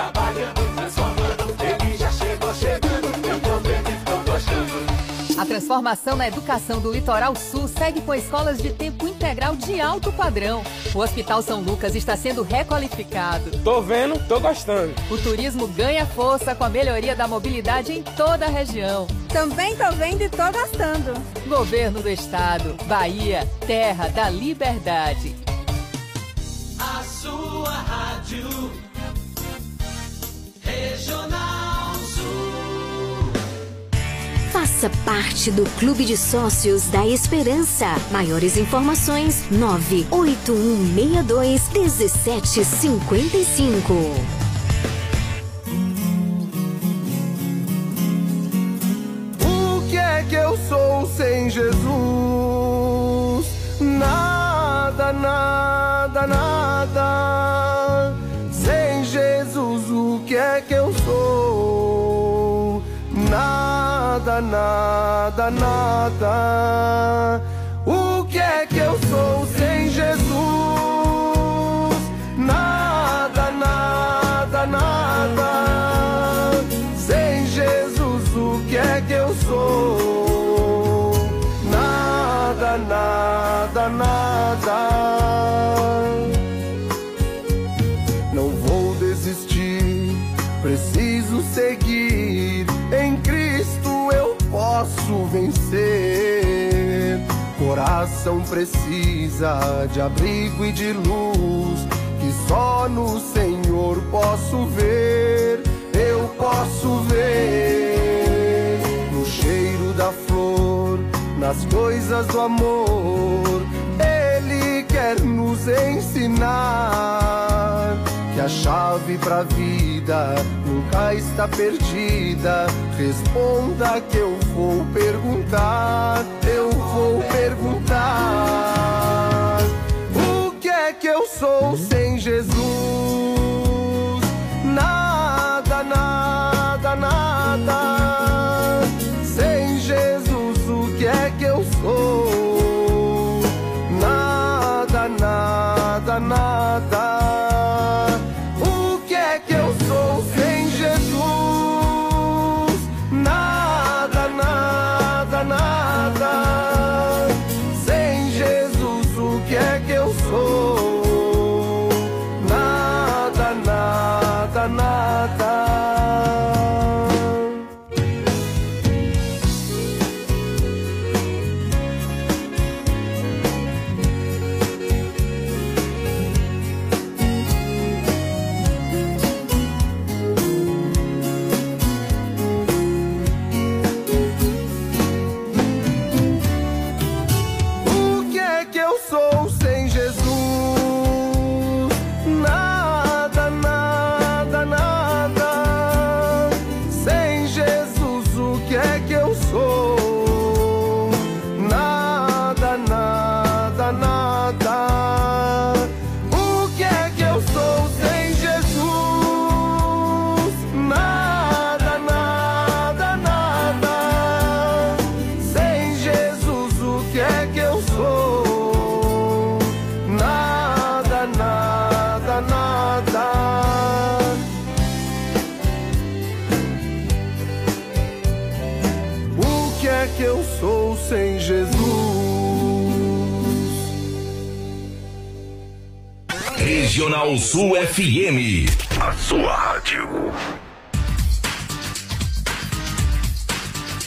trabalhando, transformando. Ele já chegou chegando, eu tô vendo e tô gostando. A transformação na educação do Litoral Sul segue com escolas de tempo integral de alto padrão. O Hospital São Lucas está sendo requalificado. Tô vendo, tô gostando. O turismo ganha força com a melhoria da mobilidade em toda a região. Também tô vendo e tô gostando. Governo do Estado, Bahia, terra da liberdade. A sua rádio Regional Sul. Faça parte do Clube de Sócios da Esperança. Maiores informações: 98162 1755. O que é que eu sou sem Jesus? Nada, nada, nada. Que eu sou? Nada, nada, nada. Coração precisa de abrigo e de luz que só no Senhor posso ver. Eu posso ver no cheiro da flor, nas coisas do amor. Ele quer nos ensinar a chave pra vida nunca está perdida. Responda que eu vou perguntar, Regional Sul FM. A sua rádio.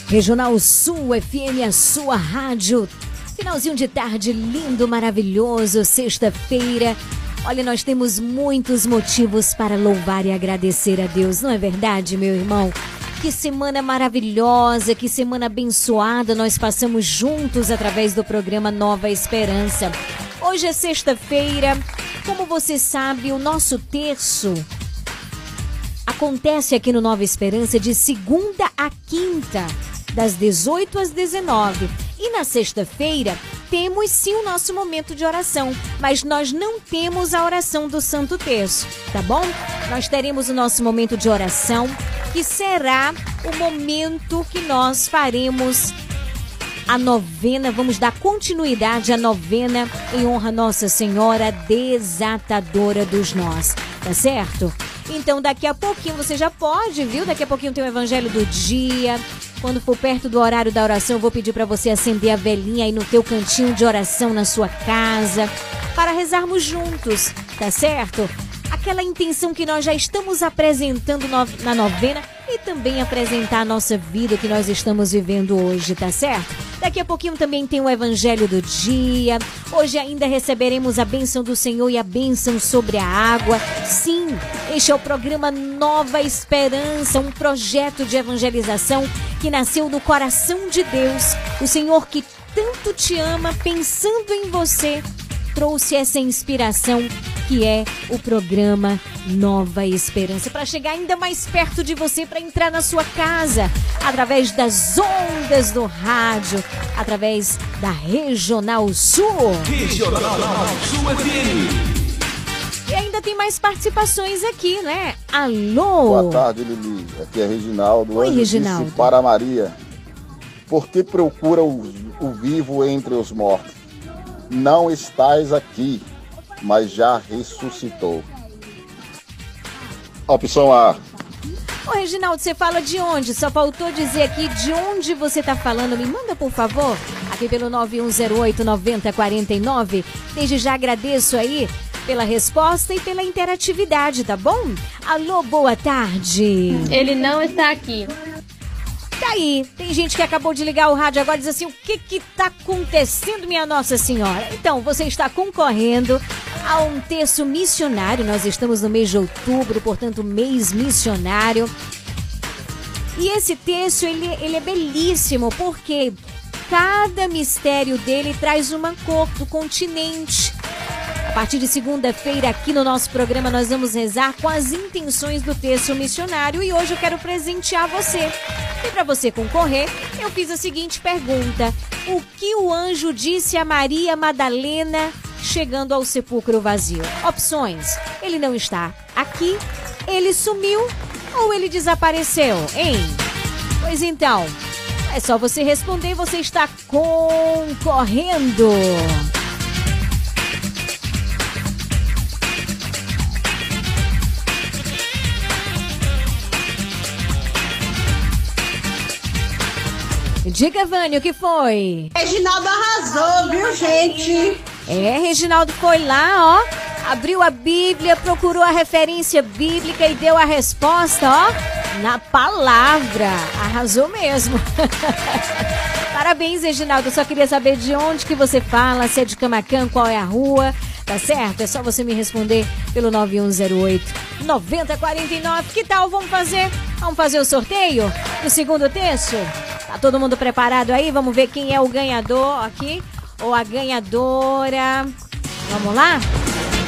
Regional Sul FM, a sua rádio. Finalzinho de tarde lindo, maravilhoso, sexta-feira. Olha, nós temos muitos motivos para louvar e agradecer a Deus, não é verdade, meu irmão? Que semana maravilhosa, que semana abençoada nós passamos juntos através do programa Nova Esperança. Hoje é sexta-feira. Como você sabe, o nosso terço acontece aqui no Nova Esperança de segunda a quinta, das 18 às 19. E na sexta-feira temos sim o nosso momento de oração, mas nós não temos a oração do Santo Terço, tá bom? Nós teremos o nosso momento de oração, que será o momento que nós faremos a novena, vamos dar continuidade à novena em honra a Nossa Senhora Desatadora dos Nós, tá certo? Então daqui a pouquinho você já pode, viu? Daqui a pouquinho tem o Evangelho do Dia. Quando for perto do horário da oração, eu vou pedir para você acender a velhinha aí no teu cantinho de oração na sua casa, para rezarmos juntos, tá certo? Aquela intenção que nós já estamos apresentando no- na novena e também apresentar a nossa vida que nós estamos vivendo hoje, tá certo? Daqui a pouquinho também tem o Evangelho do Dia. Hoje ainda receberemos a bênção do Senhor e a bênção sobre a água. Sim, este é o programa Nova Esperança, um projeto de evangelização que nasceu do coração de Deus. O Senhor que tanto te ama, pensando em você, trouxe essa inspiração que é o programa Nova Esperança para chegar ainda mais perto de você, para entrar na sua casa através das ondas do rádio, através da Regional Sul. Regional Sul FM. E ainda tem mais participações aqui, né? Alô. Boa tarde, Lili. Aqui é Reginaldo. Oi, Reginaldo. Para Maria. Por que procura o, o vivo entre os mortos? Não estás aqui, mas já ressuscitou. Opção A. Ô, Reginaldo, você fala de onde? Só faltou dizer aqui de onde você tá falando. Me manda, por favor, aqui pelo 9108-9049. Desde já agradeço aí pela resposta e pela interatividade, tá bom? Alô, boa tarde. Ele não está aqui. Tá aí, tem gente que acabou de ligar o rádio agora e diz assim: o que que tá acontecendo, minha Nossa Senhora? Então, você está concorrendo a um terço missionário. Nós estamos no mês de outubro, portanto, mês missionário. E esse terço, ele, ele é belíssimo, porque cada mistério dele traz uma cor do continente. A partir de segunda-feira, aqui no nosso programa, nós vamos rezar com as intenções do terço missionário e hoje eu quero presentear você. E para você concorrer, eu fiz a seguinte pergunta: O que o anjo disse a Maria Madalena chegando ao sepulcro vazio? Opções: Ele não está aqui, ele sumiu ou ele desapareceu, hein? Pois então, é só você responder, você está concorrendo. Diga, Vânia, o que foi? Reginaldo arrasou, viu, gente? É, Reginaldo foi lá, ó, abriu a Bíblia, procurou a referência bíblica e deu a resposta, ó, na palavra. Arrasou mesmo. Parabéns, Reginaldo. Eu só queria saber de onde que você fala, se é de Camacan, qual é a rua. Tá certo? É só você me responder pelo 9108 9049. Que tal? Vamos fazer? Vamos fazer o sorteio do segundo terço? Tá todo mundo preparado aí? Vamos ver quem é o ganhador aqui ou a ganhadora. Vamos lá?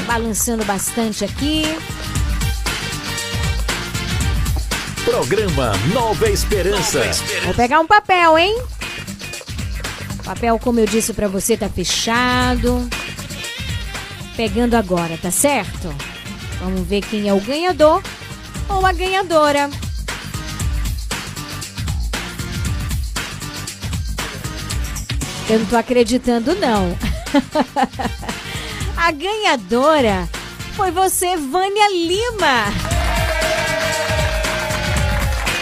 Balançando bastante aqui. Programa Nova Esperança. Vou pegar um papel, hein? Papel, como eu disse pra você, tá fechado. Pegando agora, tá certo? Vamos ver quem é o ganhador ou a ganhadora. Eu não tô acreditando, não. a ganhadora foi você, Vânia Lima.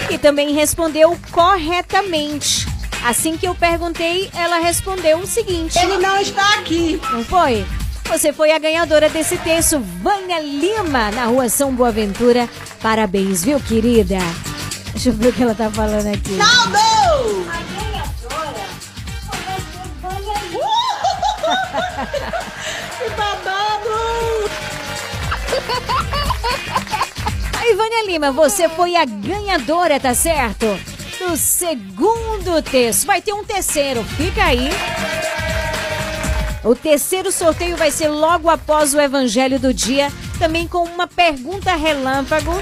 E também respondeu corretamente. Assim que eu perguntei, ela respondeu o seguinte: Ele não está aqui. Não foi? Você foi a ganhadora desse terço, Vânia Lima, na rua São Boaventura. Parabéns, viu, querida? Deixa eu ver o que ela tá falando aqui. Naldo! Que babado! Aí, Vânia Lima, você foi a ganhadora, tá certo? Do segundo terço. Vai ter um terceiro, fica aí. O terceiro sorteio vai ser logo após o Evangelho do Dia, também com uma pergunta relâmpago.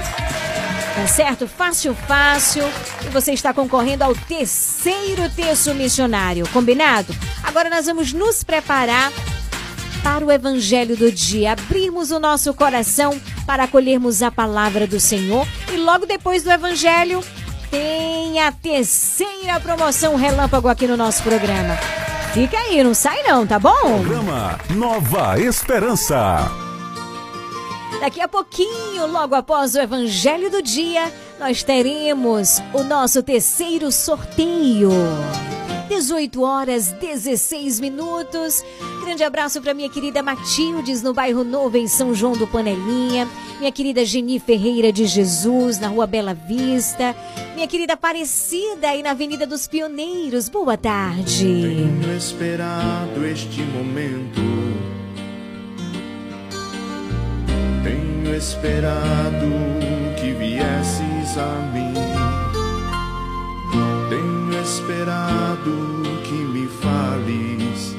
Tá certo? Fácil, fácil. E você está concorrendo ao terceiro terço missionário, combinado? Agora nós vamos nos preparar para o Evangelho do dia, abrirmos o nosso coração para acolhermos a palavra do Senhor e logo depois do Evangelho tem a terceira promoção relâmpago aqui no nosso programa. Fica aí, não sai não, tá bom? Programa Nova Esperança. Daqui a pouquinho, logo após o Evangelho do Dia, nós teremos o nosso terceiro sorteio. 18 horas 16 minutos. Grande abraço para minha querida Matildes, no bairro Novo, em São João do Panelinha. Minha querida Geni Ferreira de Jesus, na rua Bela Vista. Minha querida Aparecida, aí na Avenida dos Pioneiros. Boa tarde. Tenho esperado este momento. Tenho esperado que viesses a mim. Esperado que me fales.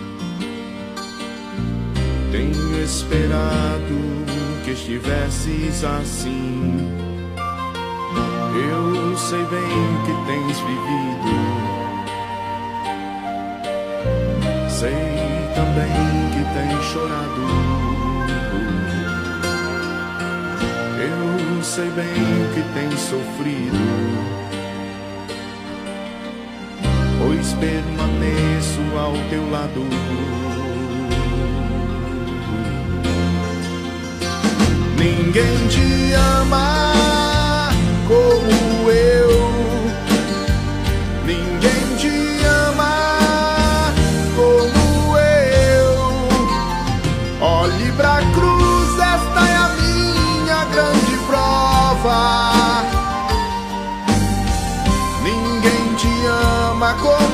Tenho esperado que estivesses assim. Eu sei bem que tens vivido. Sei também que tens chorado. Eu sei bem que tens sofrido. Permaneço ao teu lado. Ninguém te ama como eu. Ninguém te ama como eu. Olhe pra cruz, esta é a minha grande prova. Ninguém te ama como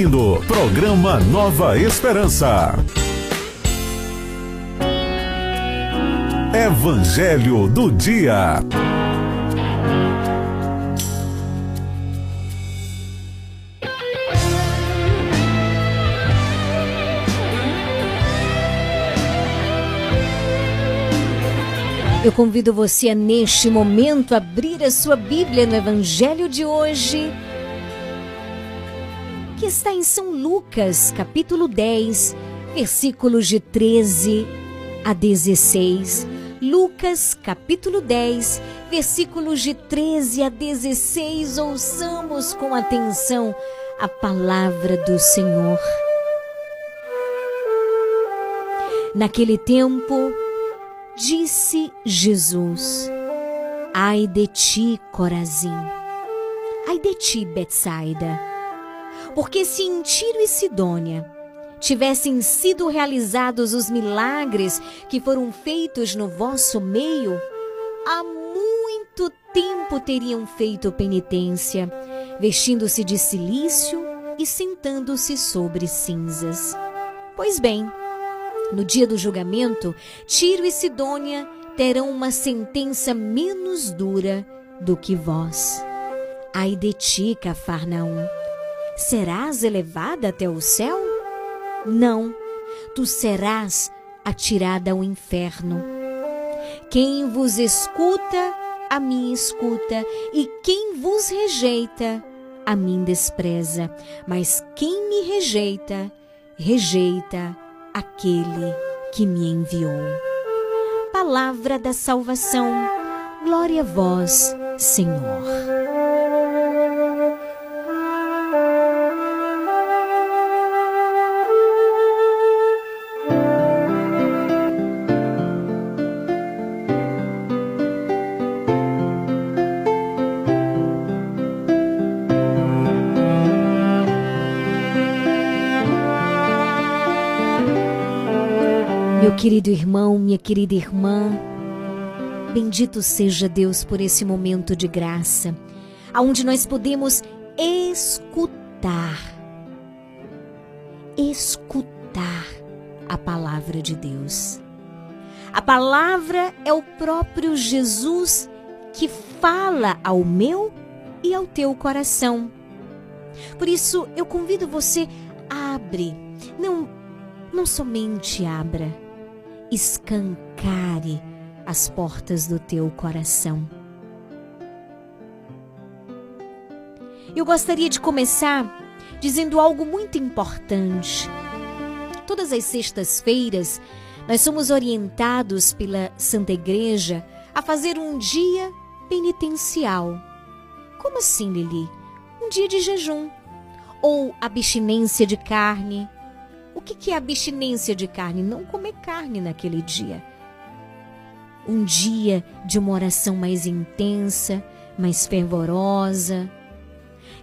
ouvindo programa Nova Esperança. Evangelho do Dia. Eu convido você a, neste momento, abrir a sua Bíblia no Evangelho de hoje, que está em São Lucas, capítulo 10, versículos de 13 a 16. Lucas, capítulo 10, versículos de 13 a 16. Ouçamos com atenção a palavra do Senhor. Naquele tempo, Disse Jesus: Ai de ti, Corazim. Ai de ti, Betsaida. Porque se em Tiro e Sidônia tivessem sido realizados os milagres que foram feitos no vosso meio, há muito tempo teriam feito penitência, vestindo-se de silício e sentando-se sobre cinzas. Pois bem, no dia do julgamento, Tiro e Sidônia terão uma sentença menos dura do que vós. Ai de ti, Cafarnaum, serás elevada até o céu? Não, tu serás atirada ao inferno. Quem vos escuta, a mim escuta, e quem vos rejeita, a mim despreza. Mas quem me rejeita, rejeita aquele que me enviou. Palavra da salvação, glória a vós, Senhor. Meu querido irmão, minha querida irmã, bendito seja Deus por esse momento de graça, aonde nós podemos escutar, escutar a palavra de Deus. A palavra é o próprio Jesus que fala ao meu e ao teu coração. Por isso, eu convido você, abre, não, não somente abra, escancare as portas do teu coração. Eu gostaria de começar dizendo algo muito importante. Todas as sextas-feiras, nós somos orientados pela Santa Igreja a fazer um dia penitencial. Como assim, Lili? Um dia de jejum. Ou abstinência de carne. O que é abstinência de carne? Não comer carne naquele dia. Um dia de uma oração mais intensa, mais fervorosa,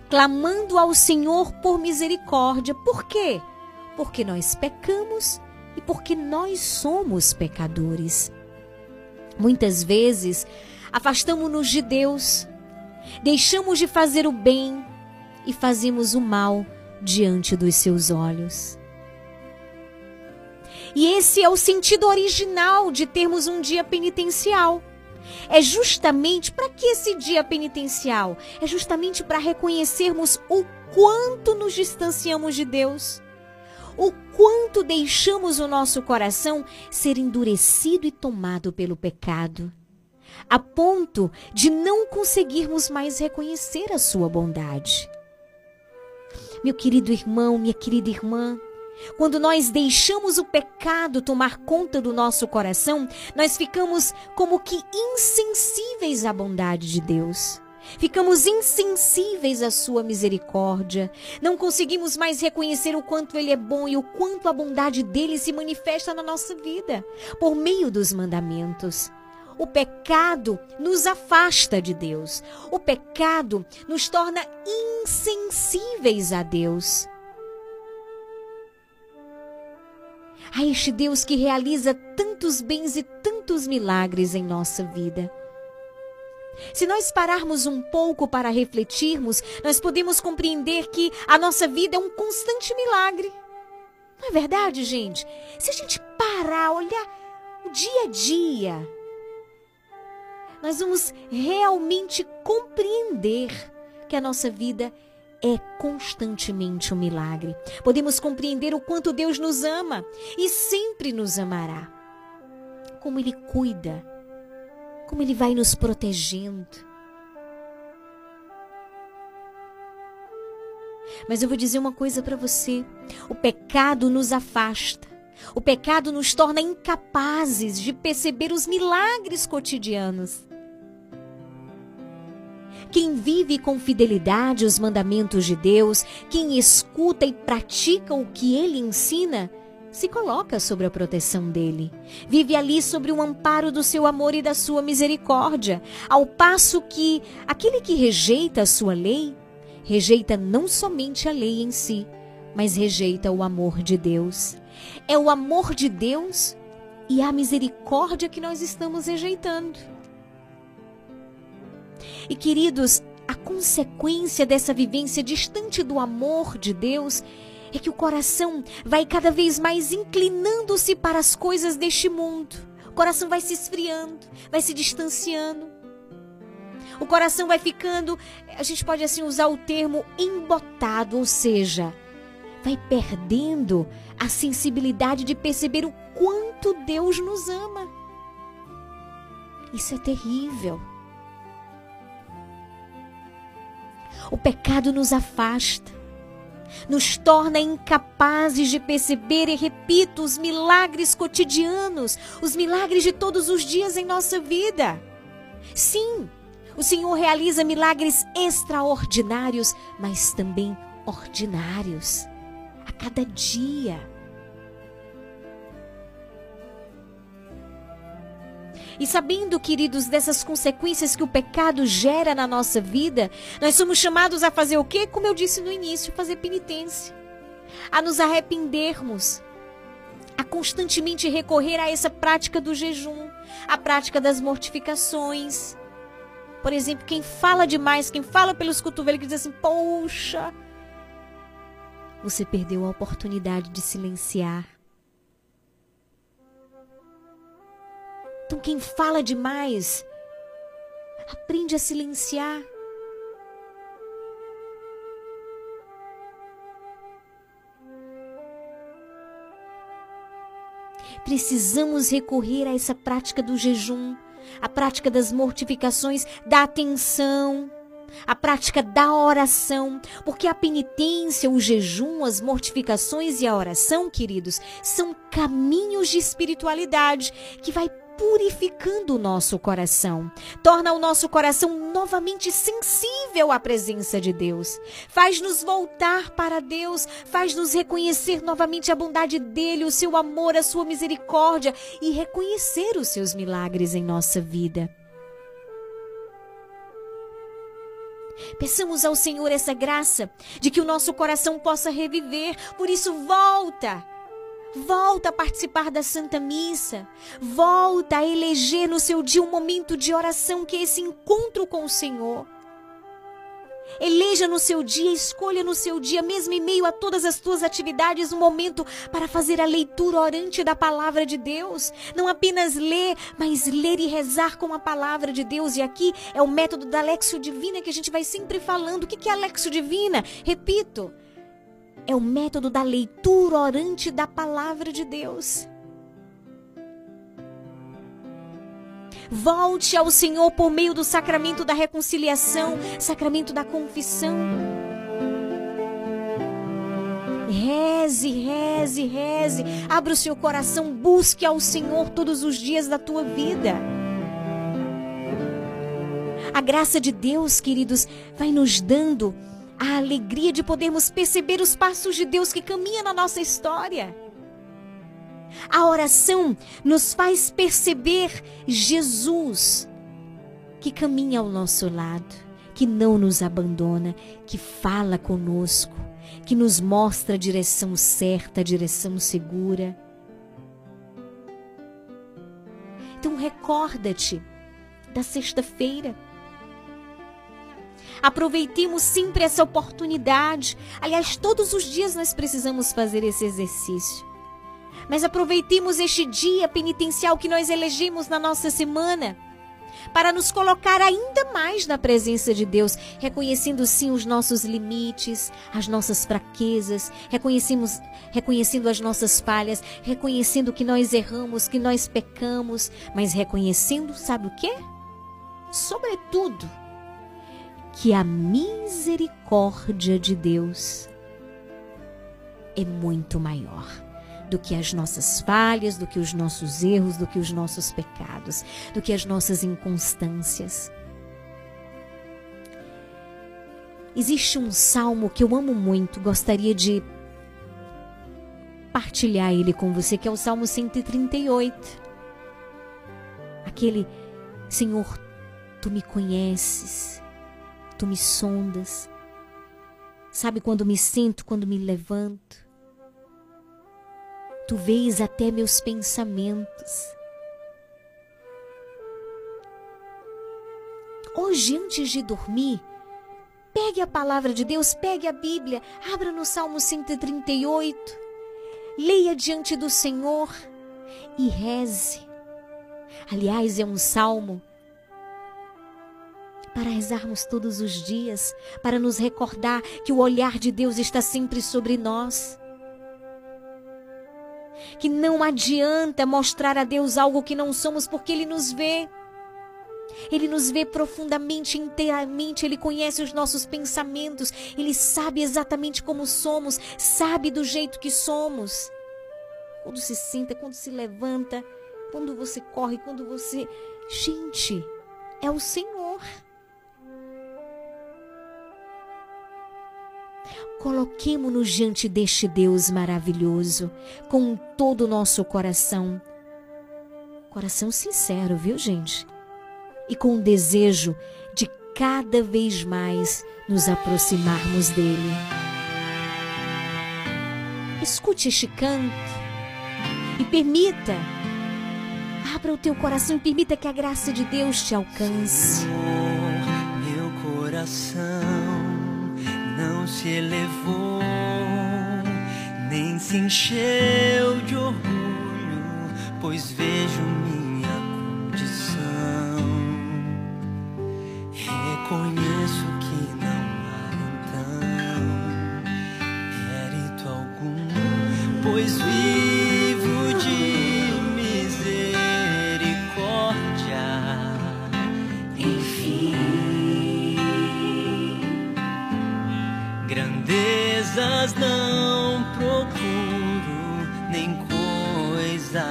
clamando ao Senhor por misericórdia. Por quê? Porque nós pecamos e porque nós somos pecadores. Muitas vezes afastamos-nos de Deus, deixamos de fazer o bem e fazemos o mal diante dos seus olhos. E esse é o sentido original de termos um dia penitencial. É justamente para que esse dia penitencial? É justamente para reconhecermos o quanto nos distanciamos de Deus, o quanto deixamos o nosso coração ser endurecido e tomado pelo pecado, a ponto de não conseguirmos mais reconhecer a sua bondade. Meu querido irmão, minha querida irmã, quando nós deixamos o pecado tomar conta do nosso coração, nós ficamos como que insensíveis à bondade de Deus. Ficamos insensíveis à sua misericórdia. Não conseguimos mais reconhecer o quanto ele é bom e o quanto a bondade dele se manifesta na nossa vida por meio dos mandamentos. O pecado nos afasta de Deus. O pecado nos torna insensíveis a Deus. A este Deus que realiza tantos bens e tantos milagres em nossa vida. Se nós pararmos um pouco para refletirmos, nós podemos compreender que a nossa vida é um constante milagre. Não é verdade, gente? Se a gente parar, olhar o dia a dia, nós vamos realmente compreender que a nossa vida é constantemente um milagre. Podemos compreender o quanto Deus nos ama e sempre nos amará. Como Ele cuida, como Ele vai nos protegendo. Mas eu vou dizer uma coisa para você: o pecado nos afasta. O pecado nos torna incapazes de perceber os milagres cotidianos. Quem vive com fidelidade os mandamentos de Deus, quem escuta e pratica o que ele ensina, se coloca sobre a proteção dele. Vive ali sobre o amparo do seu amor e da sua misericórdia, ao passo que aquele que rejeita a sua lei, rejeita não somente a lei em si, mas rejeita o amor de Deus. É o amor de Deus e a misericórdia que nós estamos rejeitando. E queridos, a consequência dessa vivência distante do amor de Deus é que o coração vai cada vez mais inclinando-se para as coisas deste mundo. O coração vai se esfriando, vai se distanciando. O coração vai ficando, a gente pode assim usar o termo embotado, ou seja, vai perdendo a sensibilidade de perceber o quanto Deus nos ama. Isso é terrível. O pecado nos afasta, nos torna incapazes de perceber, e repito, os milagres cotidianos, os milagres de todos os dias em nossa vida. Sim, o Senhor realiza milagres extraordinários, mas também ordinários, a cada dia. E sabendo, queridos, dessas consequências que o pecado gera na nossa vida, nós somos chamados a fazer o quê? Como eu disse no início, fazer penitência. A nos arrependermos. A constantemente recorrer a essa prática do jejum, a prática das mortificações. Por exemplo, quem fala demais, quem fala pelos cotovelos, que diz assim: Poxa, você perdeu a oportunidade de silenciar. Então, quem fala demais, aprende a silenciar. Precisamos recorrer a essa prática do jejum, a prática das mortificações, da atenção, a prática da oração, porque a penitência, o jejum, as mortificações e a oração, queridos, são caminhos de espiritualidade que vai purificando o nosso coração, torna o nosso coração novamente sensível à presença de Deus, faz-nos voltar para Deus, faz-nos reconhecer novamente a bondade dele, o seu amor, a sua misericórdia e reconhecer os seus milagres em nossa vida. Peçamos ao Senhor essa graça de que o nosso coração possa reviver, por isso volta Volta a participar da Santa Missa. Volta a eleger no seu dia um momento de oração que é esse encontro com o Senhor. Eleja no seu dia, escolha no seu dia, mesmo em meio a todas as tuas atividades, um momento para fazer a leitura orante da palavra de Deus. Não apenas ler, mas ler e rezar com a palavra de Deus. E aqui é o método da Lexio Divina que a gente vai sempre falando. O que é a Lexio Divina? Repito, é o método da leitura orante da palavra de Deus. Volte ao Senhor por meio do sacramento da reconciliação, sacramento da confissão. Reze, reze, reze. Abra o seu coração, busque ao Senhor todos os dias da tua vida. A graça de Deus, queridos, vai nos dando a alegria de podermos perceber os passos de Deus que caminha na nossa história. A oração nos faz perceber Jesus que caminha ao nosso lado, que não nos abandona, que fala conosco, que nos mostra a direção certa, a direção segura. Então recorda-te da sexta-feira Aproveitemos sempre essa oportunidade. Aliás, todos os dias nós precisamos fazer esse exercício. Mas aproveitemos este dia penitencial que nós elegemos na nossa semana para nos colocar ainda mais na presença de Deus, reconhecendo sim os nossos limites, as nossas fraquezas, reconhecemos, reconhecendo as nossas falhas, reconhecendo que nós erramos, que nós pecamos, mas reconhecendo, sabe o quê? Sobretudo, que a misericórdia de Deus é muito maior do que as nossas falhas, do que os nossos erros, do que os nossos pecados, do que as nossas inconstâncias. Existe um salmo que eu amo muito, gostaria de partilhar ele com você, que é o Salmo 138. Aquele, Senhor, tu me conheces, tu me sondas, sabe quando me sinto, quando me levanto. Tu vês até meus pensamentos. Hoje, antes de dormir, pegue a palavra de Deus, pegue a Bíblia, abra no Salmo 138, leia diante do Senhor e reze. Aliás, é um salmo para rezarmos todos os dias, para nos recordar que o olhar de Deus está sempre sobre nós que não adianta mostrar a Deus algo que não somos, porque Ele nos vê. Ele nos vê profundamente, inteiramente, Ele conhece os nossos pensamentos, Ele sabe exatamente como somos, sabe do jeito que somos. Quando se senta, quando se levanta, quando você corre, quando você. Gente, é o Senhor. Coloquemo-nos diante deste Deus maravilhoso, com todo o nosso coração. Coração sincero, viu, gente? E com o desejo de cada vez mais nos aproximarmos dele. Escute este canto e permita, abra o teu coração e permita que a graça de Deus te alcance. Meu coração não se elevou, nem se encheu de orgulho, pois vejo minha condição. Reconheço que não há então mérito algum, pois vivo Grandezas não procuro, nem coisas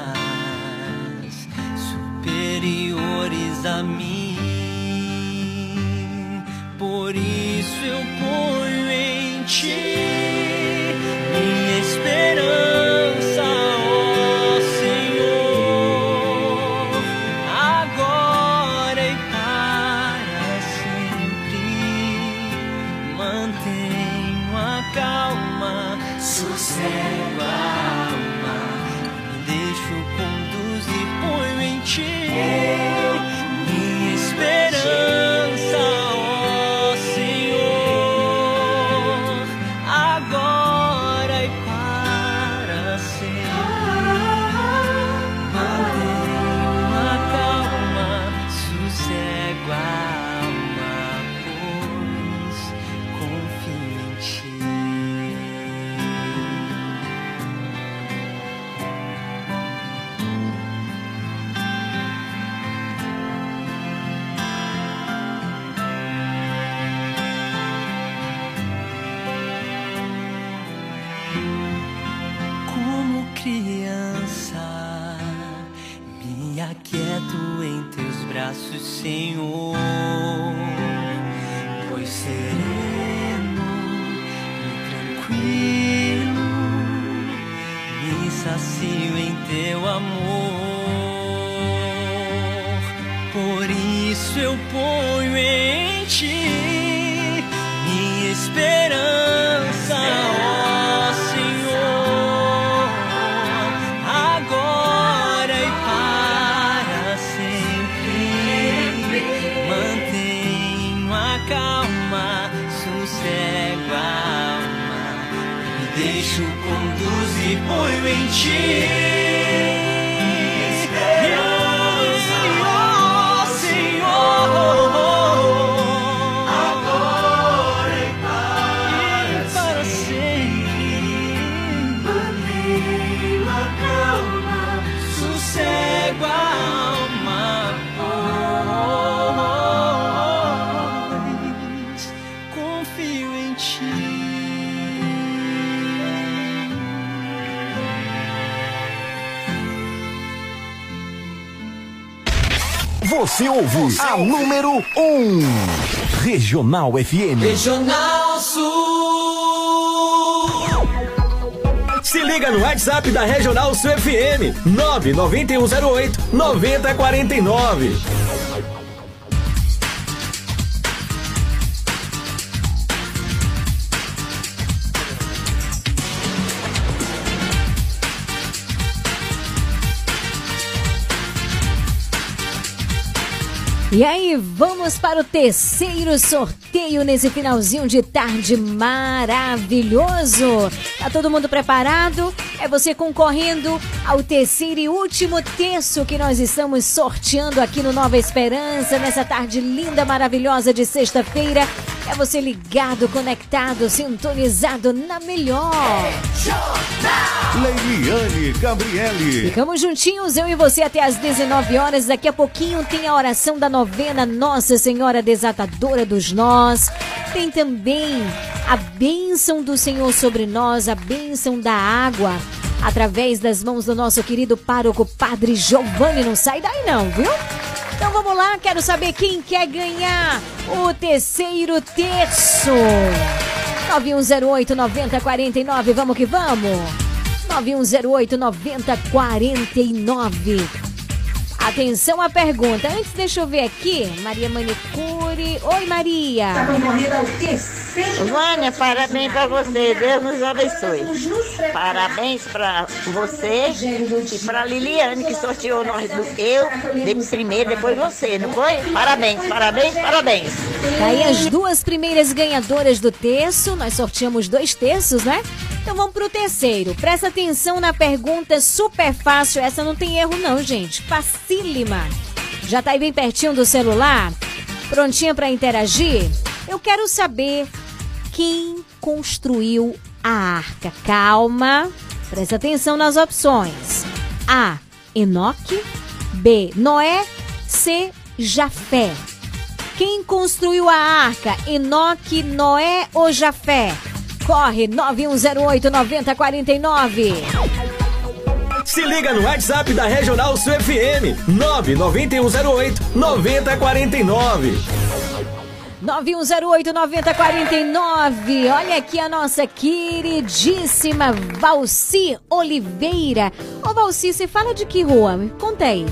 superiores a mim. Por isso eu ponho calma, Você ouve a número 1. Um. Regional FM. Regional Sul. Se liga no WhatsApp da Regional Sul FM. 99108 9049. Para o terceiro sorteio nesse finalzinho de tarde maravilhoso. Tá todo mundo preparado? É você concorrendo ao terceiro e último terço que nós estamos sorteando aqui no Nova Esperança, nessa tarde linda, maravilhosa de sexta-feira. É você ligado, conectado, sintonizado na melhor. Leiliane Gabriele. Ficamos juntinhos, eu e você, até às 19 horas. Daqui a pouquinho tem a oração da novena Nossa Senhora Desatadora dos Nós. Tem também a bênção do Senhor sobre nós, a bênção da água, através das mãos do nosso querido pároco Padre Giovanni. Não sai daí não, viu? Então vamos lá, quero saber quem quer ganhar o terceiro terço. 9108 9049, vamos que vamos. 9108 9049. Atenção à pergunta. Antes, deixa eu ver aqui. Maria Manicure. Oi, Maria. Vânia, parabéns pra você. Deus nos abençoe. Parabéns pra você e pra Liliane, que sorteou nós. do- Eu, de primeiro, depois você, não foi? Parabéns, parabéns, parabéns. Tá aí as duas primeiras ganhadoras do terço. Nós sorteamos dois terços, né? Então vamos pro terceiro. Presta atenção na pergunta super fácil. Essa não tem erro, não, gente. Facílima. Já tá aí bem pertinho do celular? Prontinha pra interagir? Eu quero saber quem construiu a arca. Calma. Presta atenção nas opções. A. Enoque. B. Noé. C. Jafé. Quem construiu a arca? Enoque, Noé ou Jafé? Corre 9108 9049. Se liga no WhatsApp da Regional Sul FM. 99108 9049. 9108 9049. Olha aqui a nossa queridíssima Valci Oliveira. Ô Valci, você fala de que rua? Me conta aí.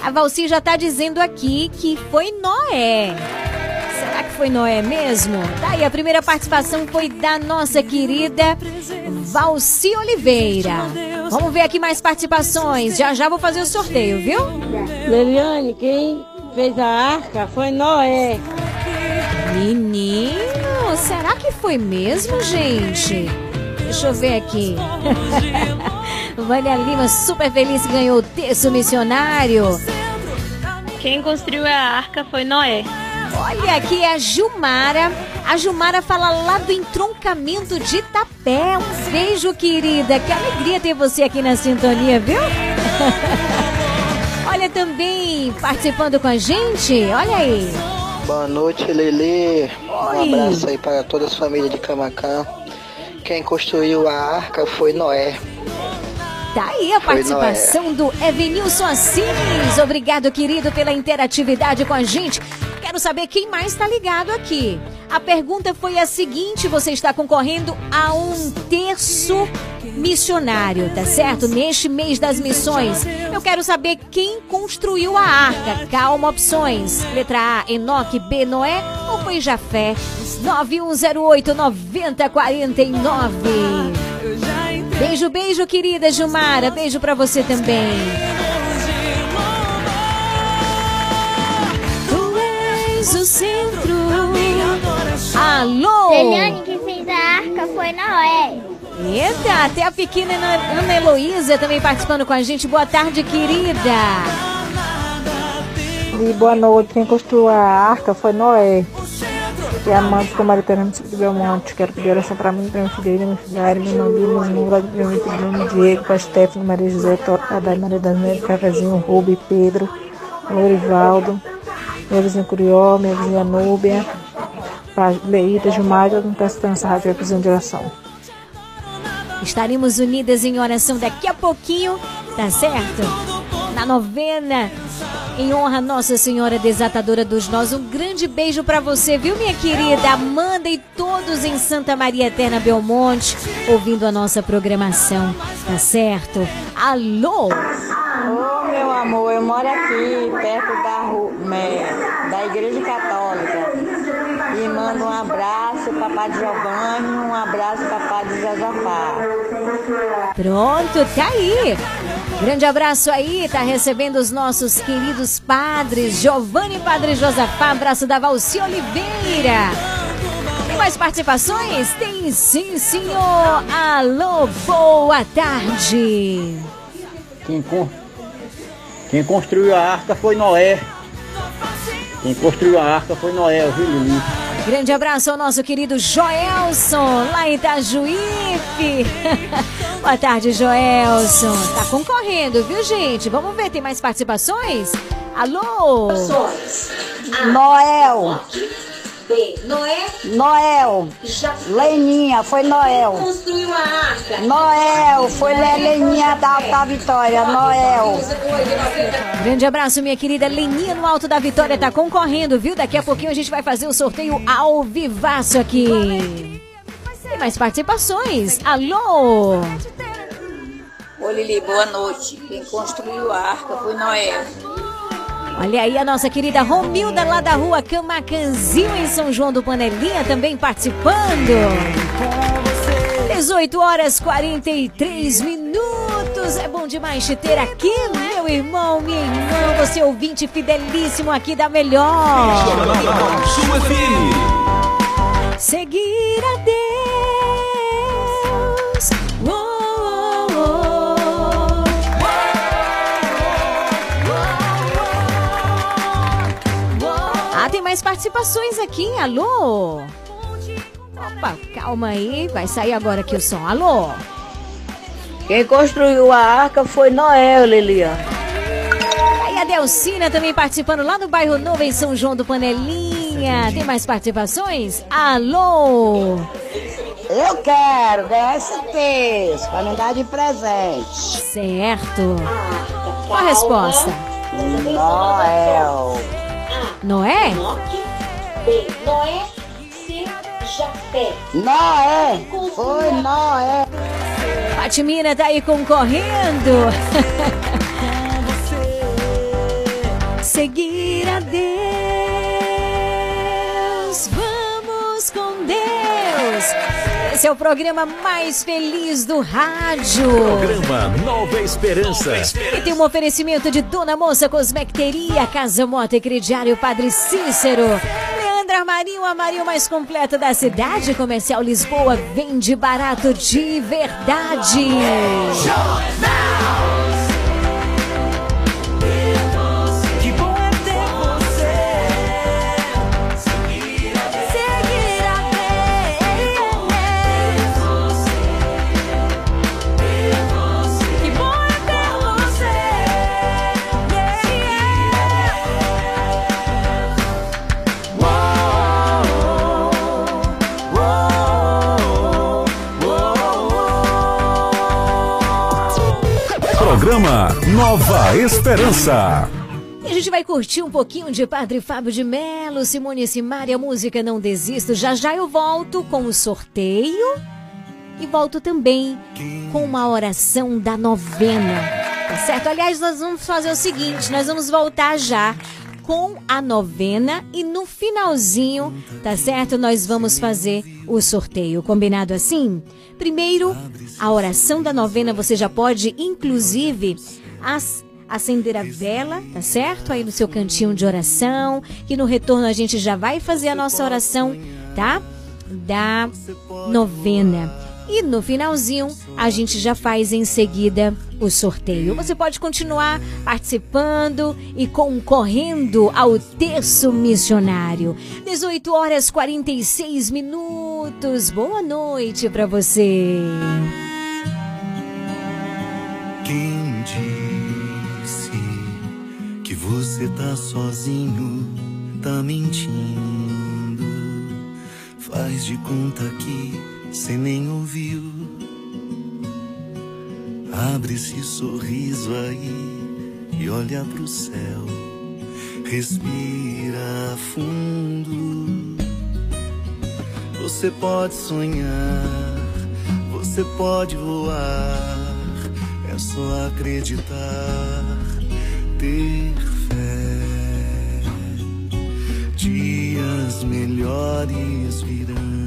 A Valci já tá dizendo aqui que foi Noé. Será que foi Noé mesmo? Daí a primeira participação foi da nossa querida Valci Oliveira. Vamos ver aqui mais participações. Já já vou fazer o sorteio, viu? Leliane, quem fez a arca foi Noé. Menino, será que foi mesmo, gente? Deixa eu ver aqui. Vânia Lima, super feliz que ganhou o terço missionário. Quem construiu a arca foi Noé. Olha aqui a Gilmara. A Gilmara fala lá do entroncamento de Itapé. Um beijo, querida. Que alegria ter você aqui na sintonia, viu? Olha também participando com a gente. Olha aí. Boa noite, Lele. Um abraço aí para todas as famílias de Camacã. Quem construiu a arca foi Noé. Tá aí a participação do Evenilson Assis. Obrigado, querido, pela interatividade com a gente. Quero saber quem mais está ligado aqui. A pergunta foi a seguinte: você está concorrendo a um terço missionário, tá certo? Neste mês das missões. Eu quero saber quem construiu a arca. Calma, opções. Letra A, Enoque, B, Noé ou foi Jafé? 9108 9049. Beijo, beijo, querida Gilmara. Beijo pra você também. És o centro. Alô? Eliane que fez a arca foi Noé. Eita, até a pequena Ana Heloísa também participando com a gente. Boa tarde, querida. E boa noite. Quem construiu a arca foi Noé. E a mãe ficou maritana de Belmonte. Quero pedir oração para mim, para minha filha, minha filha, meu Bia, meu Vlad, meu Bruno, Diego, para Stephanie, Maria José, Tadai, Maria das Neves, Cafezinho, Rubi, Pedro, Lorivaldo, minha vizinha Curió, minha vizinha Núbia, Gilmar, todo mundo prestando essa rádio, precisando de oração. Estaremos unidas em oração daqui a pouquinho, tá certo? Na novena, em honra a Nossa Senhora Desatadora dos Nós. Um grande beijo pra você, viu, minha querida Amanda e todos em Santa Maria Eterna Belmonte, ouvindo a nossa programação, tá certo? Alô? Ô meu amor, eu moro aqui perto da, ru- me- da Igreja Católica. E mando um abraço para Padre Giovanni, um abraço para Padre Josafá. Pronto, tá aí. Grande abraço aí, tá recebendo os nossos queridos padres, Giovanni Padre Josafá, abraço da Valci Oliveira. Tem mais participações? Tem sim, senhor. Alô, boa tarde. Quem, con- Quem construiu a arca foi Noé. Quem construiu a arca foi Noé, viu, Lili? Grande abraço ao nosso querido Joelson, lá em Itajuípe. Boa tarde, Joelson. Tá concorrendo, viu, gente? Vamos ver, tem mais participações? Alô? Noel. Noé? Noel. Leninha, foi Noel. Construiu a arca. Noel, foi Leninha da Alta Vitória, Noel. Grande abraço, minha querida Leninha no Alto da Vitória tá concorrendo, viu? Daqui a pouquinho a gente vai fazer o sorteio ao vivaço aqui. Tem mais participações? Alô? Ô Lili, boa noite. Quem construiu a arca foi Noé. Olha aí a nossa querida Romilda lá da rua Camacanzinho em São João do Panelinha também participando. 18 horas 43 minutos. É bom demais te ter aqui, meu irmão, minha irmã, você ouvinte fidelíssimo aqui da melhor. Seguir a Deus. Mais participações aqui. Alô? Opa, calma aí. Vai sair agora aqui o som. Alô? Quem construiu a arca foi Noé, Lilian. Aí a Delcina também participando lá no bairro Novo, em São João do Panelinha. Tem mais participações? Alô? Eu quero ganhar esse texto pra me dar de presente. Certo. Qual a resposta? Noel. Noé? Noé, Jafé. Noé, foi Noé. Fatimina tá aí concorrendo. Seguir Esse é o programa mais feliz do rádio. Programa Nova Esperança. E tem um oferecimento de Dona Moça Cosmecteria, Casa Mota e Crediário Padre Cícero. Leandra Armarinho, a Marinho mais completa da cidade. Comercial Lisboa, vende barato de verdade. Que Nova Esperança. E a gente vai curtir um pouquinho de Padre Fábio de Melo, Simone Simaria, música Não Desisto. Já já eu volto com o sorteio e volto também com uma oração da novena. Tá certo? Aliás, nós vamos fazer o seguinte: nós vamos voltar já com a novena e no finalzinho, tá certo? Nós vamos fazer o sorteio. Combinado assim? Primeiro, a oração da novena você já pode, inclusive, as acender a vela, tá certo? Aí no seu cantinho de oração, que no retorno a gente já vai fazer a nossa oração, tá? Da novena. E no finalzinho, a gente já faz em seguida o sorteio. Você pode continuar participando e concorrendo ao terço missionário. 18 horas 46 minutos. Boa noite para você. Quem você tá sozinho, tá mentindo? Faz de conta que cê nem ouviu. Abre esse sorriso aí e olha pro céu. Respira fundo. Você pode sonhar, você pode voar. É só acreditar, ter. Dias melhores virão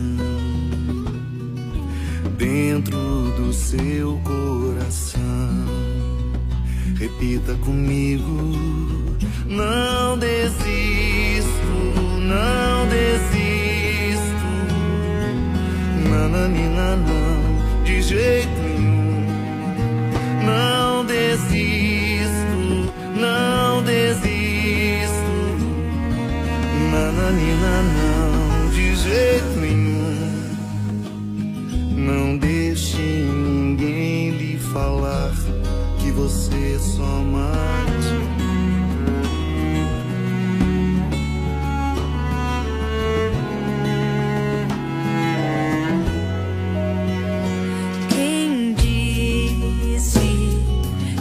dentro do seu coração. Repita comigo: não desisto, não desisto. Nananina, não, de jeito nenhum. Não desisto, não desisto. Nananina, não, de jeito nenhum. Não deixe ninguém lhe falar que você só. Quem disse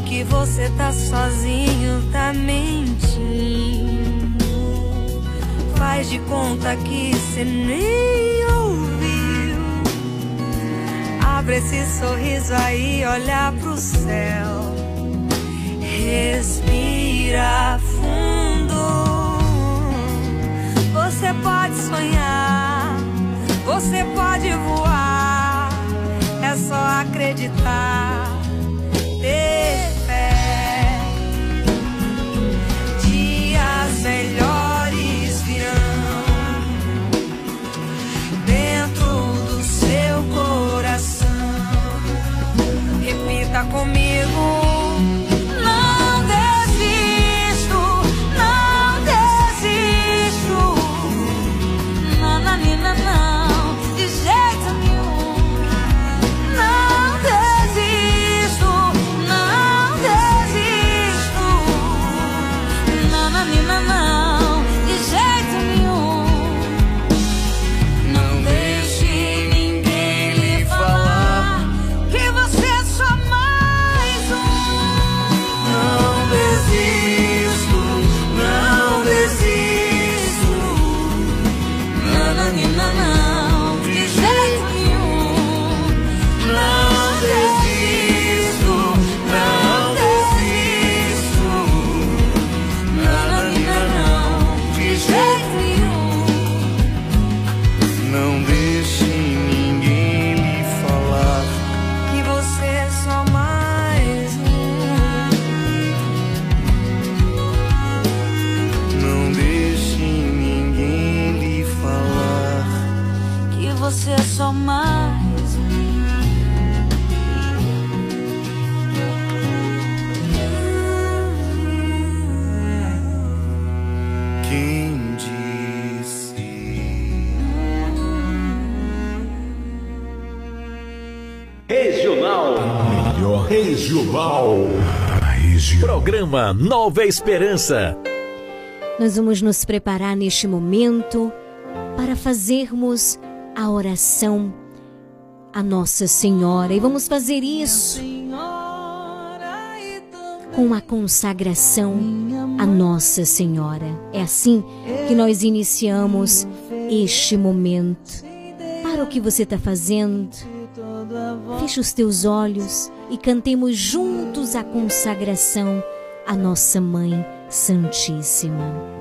que você tá sozinho, conta que cê nem ouviu. Abre esse sorriso aí, olha pro céu. Respira fundo. Você pode sonhar, você pode voar. É só acreditar, Repita comigo. Regional. Programa Nova Esperança. Nós vamos nos preparar neste momento para fazermos a oração a Nossa Senhora. E vamos fazer isso com a consagração a Nossa Senhora. É assim que nós iniciamos este momento. Para o que você está fazendo, feche os teus olhos e cantemos juntos a consagração à Nossa Mãe Santíssima.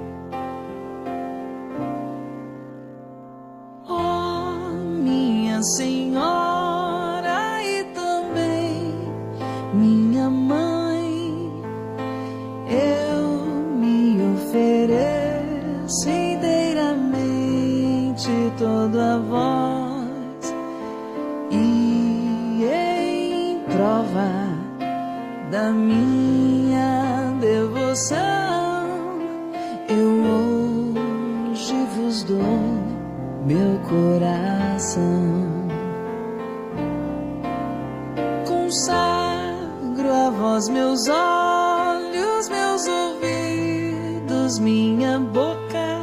Vós meus olhos, meus ouvidos, minha boca,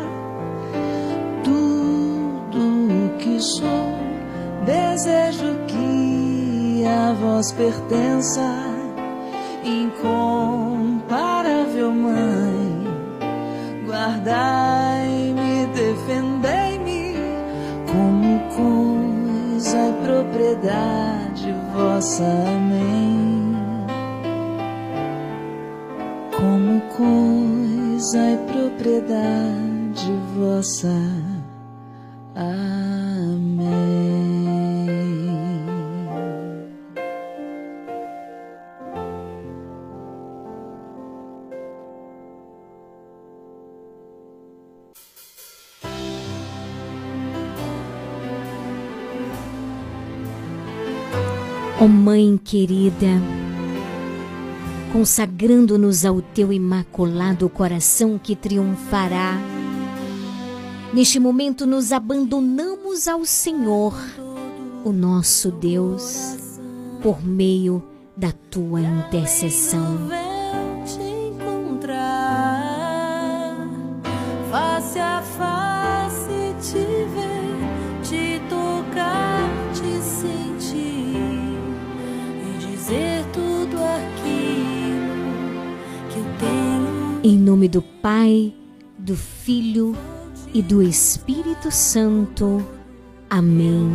tudo o que sou. Desejo que a vós pertença, incomparável Mãe. Guardai-me, defendei-me, como coisa e propriedade vossa. Amém. Coisa e propriedade vossa. Amém. Ó Mãe querida, consagrando-nos ao teu imaculado coração que triunfará, neste momento nos abandonamos ao Senhor, o nosso Deus, por meio da tua intercessão. face a face, te ver, Em nome do Pai, do Filho e do Espírito Santo. Amém.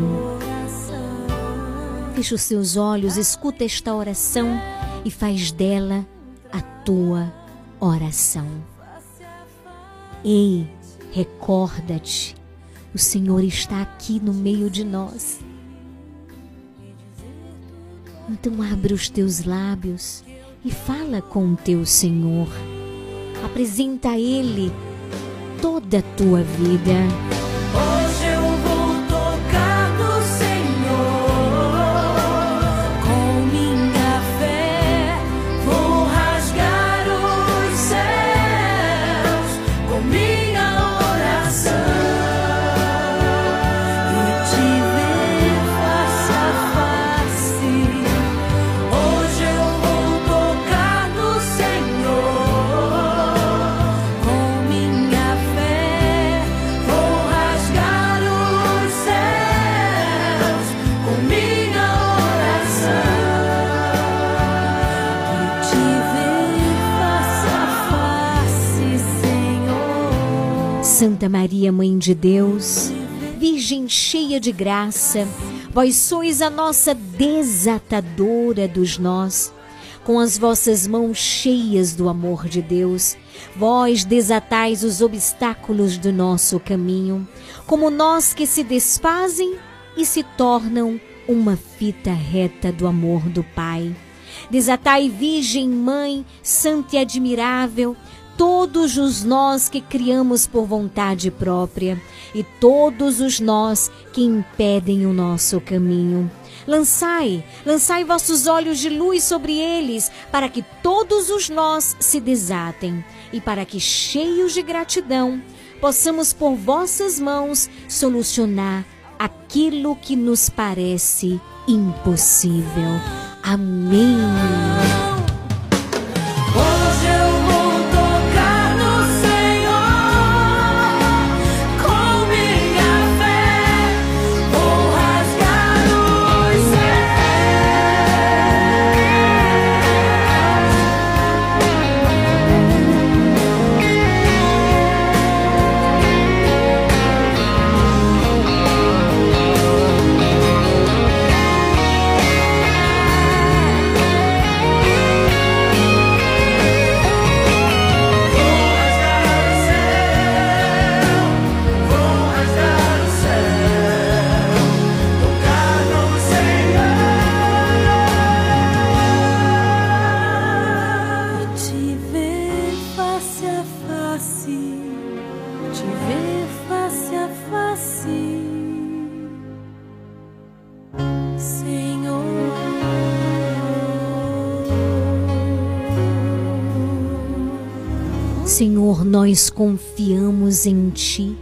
Fecha os teus olhos, escuta esta oração e faz dela a tua oração. Ei, recorda-te, o Senhor está aqui no meio de nós. Então abre os teus lábios e fala com o teu Senhor. Apresenta a Ele toda a tua vida. Santa Maria, Mãe de Deus, Virgem cheia de graça, vós sois a nossa desatadora dos nós. Com as vossas mãos cheias do amor de Deus, vós desatais os obstáculos do nosso caminho, como nós que se desfazem e se tornam uma fita reta do amor do Pai. Desatai, Virgem Mãe, Santa e Admirável, todos os nós que criamos por vontade própria e todos os nós que impedem o nosso caminho. Lançai, lançai vossos olhos de luz sobre eles, para que todos os nós se desatem e para que, cheios de gratidão, possamos por vossas mãos solucionar aquilo que nos parece impossível. Amém. Senhor. Nós confiamos em Ti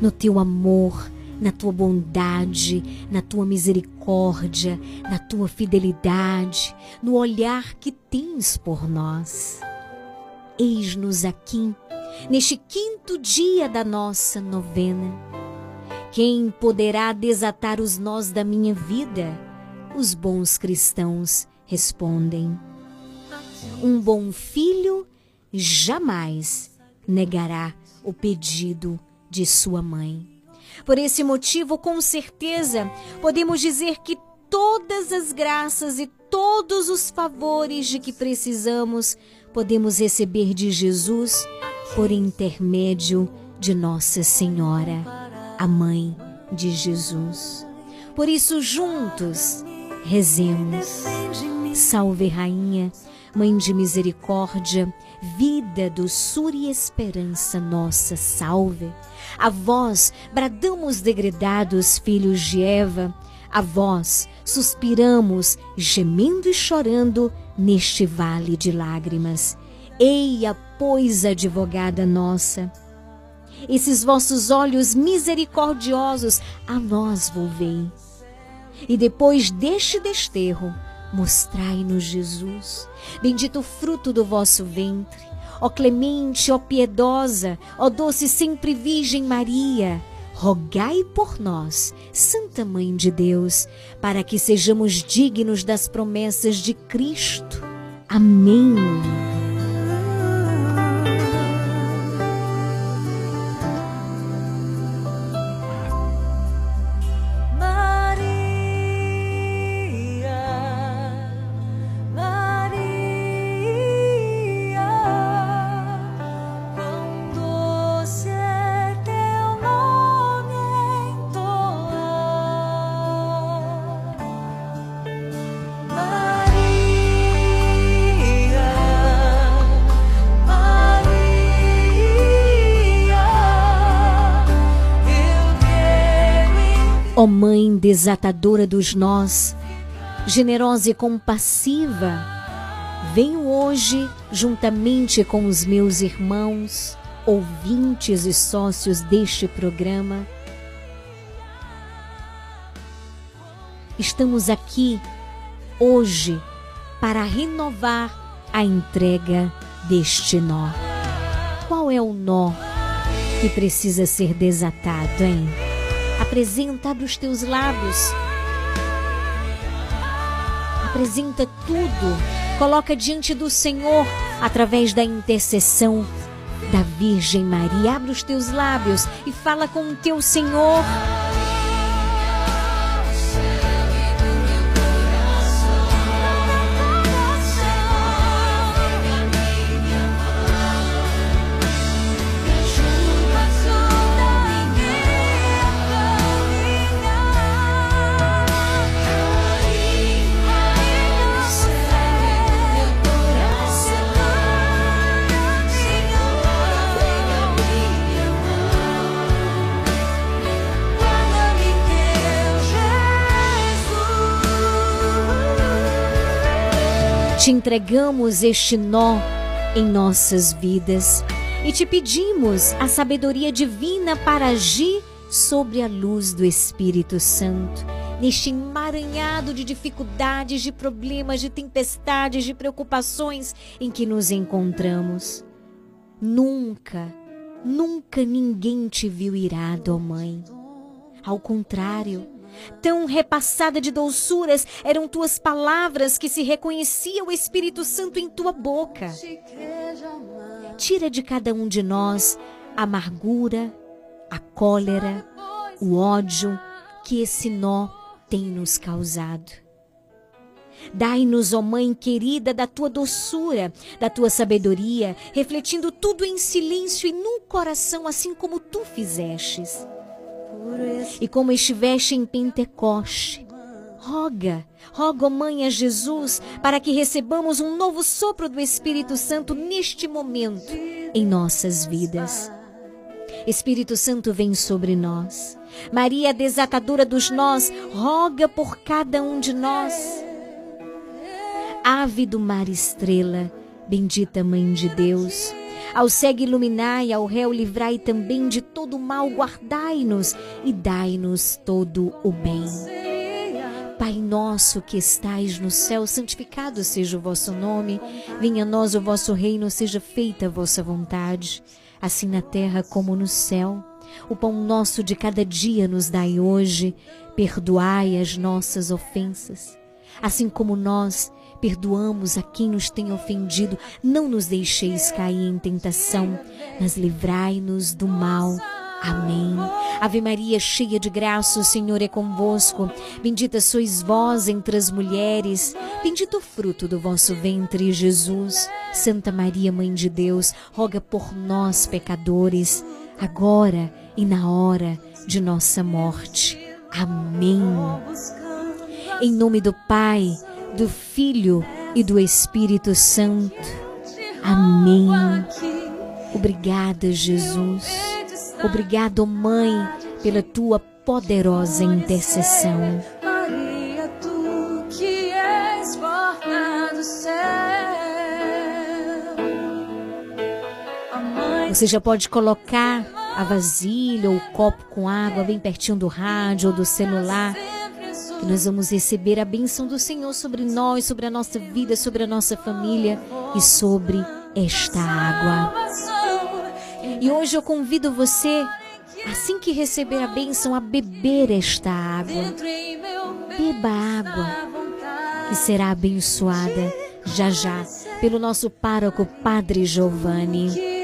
no teu amor, na tua bondade, na tua misericórdia, na tua fidelidade, no olhar que tens por nós. Eis-nos aqui, neste quinto dia da nossa novena. Quem poderá desatar os nós da minha vida? Os bons cristãos respondem. Um bom filho jamais negará o pedido de sua mãe. Por esse motivo, com certeza, podemos dizer que todas as graças e todos os favores de que precisamos podemos receber de Jesus por intermédio de Nossa Senhora, a mãe de Jesus. Por isso, juntos, rezemos. Salve, Rainha, Mãe de Misericórdia, vida, doçura e esperança nossa, salve. A vós bradamos degredados, filhos de Eva, a vós suspiramos, gemendo e chorando neste vale de lágrimas. Eia, pois, advogada nossa, esses vossos olhos misericordiosos a nós volvei. E depois deste desterro, mostrai-nos Jesus, bendito o fruto do vosso ventre. Ó clemente, ó piedosa, ó doce sempre Virgem Maria, rogai por nós, Santa Mãe de Deus, para que sejamos dignos das promessas de Cristo. Amém. Desatadora dos nós, generosa e compassiva, venho hoje, juntamente com os meus irmãos, ouvintes e sócios deste programa, estamos aqui hoje para renovar a entrega deste nó. Qual é o nó que precisa ser desatado, hein? Apresenta, abre os teus lábios. Apresenta tudo. Coloca diante do Senhor através da intercessão da Virgem Maria. Abre os teus lábios e fala com o teu Senhor. Te entregamos este nó em nossas vidas e te pedimos a sabedoria divina para agir sobre a luz do Espírito Santo, neste emaranhado de dificuldades, de problemas, de tempestades, de preocupações em que nos encontramos. Nunca, nunca ninguém te viu irado, ó Mãe. Ao contrário, tão repassada de doçuras eram tuas palavras que se reconhecia o Espírito Santo em tua boca. Tira de cada um de nós a amargura, a cólera, o ódio que esse nó tem nos causado. Dai-nos, ó Mãe querida, da tua doçura, da tua sabedoria, refletindo tudo em silêncio e num coração, assim como tu fizestes. E como estiveste em Pentecoste, roga, roga, Mãe, a Jesus, para que recebamos um novo sopro do Espírito Santo neste momento em nossas vidas. Espírito Santo vem sobre nós. Maria, desatadora dos nós, roga por cada um de nós. Ave do mar estrela, bendita Mãe de Deus, Ao cego iluminai, ao réu livrai também de todo mal, guardai-nos e dai-nos todo o bem. Pai nosso que estais no céu, santificado seja o vosso nome. Venha a nós o vosso reino, seja feita a vossa vontade, assim na terra como no céu. O pão nosso de cada dia nos dai hoje. Perdoai as nossas ofensas, assim como nós perdoamos a quem nos tem ofendido. Não nos deixeis cair em tentação, mas livrai-nos do mal. Amém. Ave Maria, cheia de graça, o Senhor é convosco. Bendita sois vós entre as mulheres. Bendito o fruto do vosso ventre, Jesus. Santa Maria, Mãe de Deus, roga por nós, pecadores, agora e na hora de nossa morte. Amém. Em nome do Pai, do Filho e do Espírito Santo. Amém. Obrigada, Jesus. Obrigado, Mãe, pela tua poderosa intercessão. Maria, tu que és porta do céu. Você já pode colocar a vasilha ou o copo com água bem pertinho do rádio ou do celular. Que nós vamos receber a bênção do Senhor sobre nós, sobre a nossa vida, sobre a nossa família e sobre esta água. E hoje eu convido você, assim que receber a bênção, a beber esta água. Beba a água que será abençoada já já pelo nosso pároco Padre Giovanni.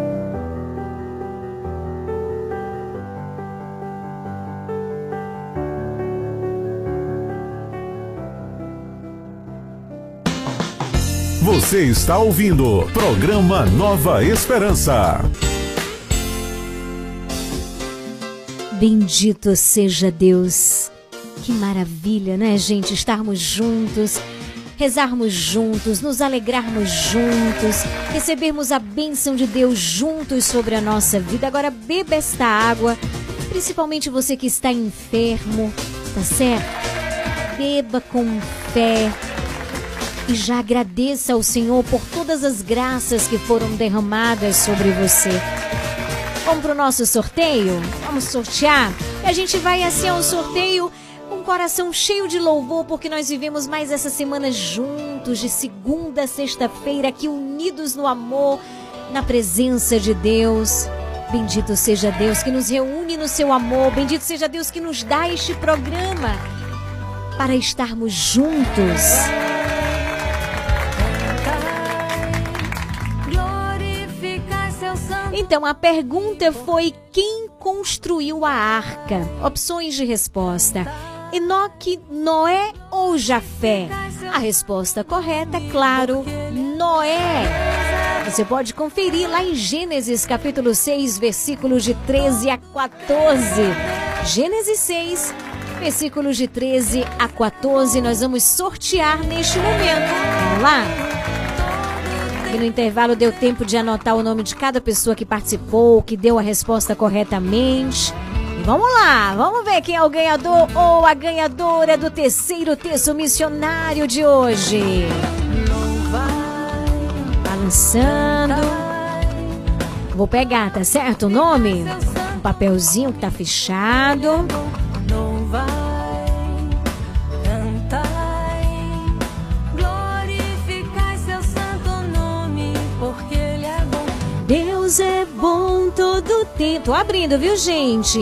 Você está ouvindo programa Nova Esperança. Bendito seja Deus. Que maravilha, né, gente? Estarmos juntos, rezarmos juntos, nos alegrarmos juntos, recebermos a bênção de Deus juntos sobre a nossa vida. Agora beba esta água, principalmente você que está enfermo, tá certo? Beba com fé e já agradeça ao Senhor por todas as graças que foram derramadas sobre você. Vamos pro nosso sorteio? Vamos sortear? E a gente vai assim ao sorteio com o coração cheio de louvor, porque nós vivemos mais essa semana juntos, de segunda a sexta-feira, aqui unidos no amor, na presença de Deus. Bendito seja Deus que nos reúne no seu amor, bendito seja Deus que nos dá este programa para estarmos juntos. Então a pergunta foi: quem construiu a arca? Opções de resposta: Enoque, Noé ou Jafé? A resposta correta é claro, Noé. Você pode conferir lá em Gênesis capítulo 6, versículos de 13 a 14. Gênesis 6, versículos de 13 a 14, nós vamos sortear neste momento. Vamos lá? E no intervalo deu tempo de anotar o nome de cada pessoa que participou, que deu a resposta corretamente. E vamos lá, vamos ver quem é o ganhador ou a ganhadora do terceiro texto missionário de hoje. Balançando. Vou pegar, tá certo? O nome? Um papelzinho que tá fechado. Deus é bom todo tempo. Tô abrindo, viu, gente?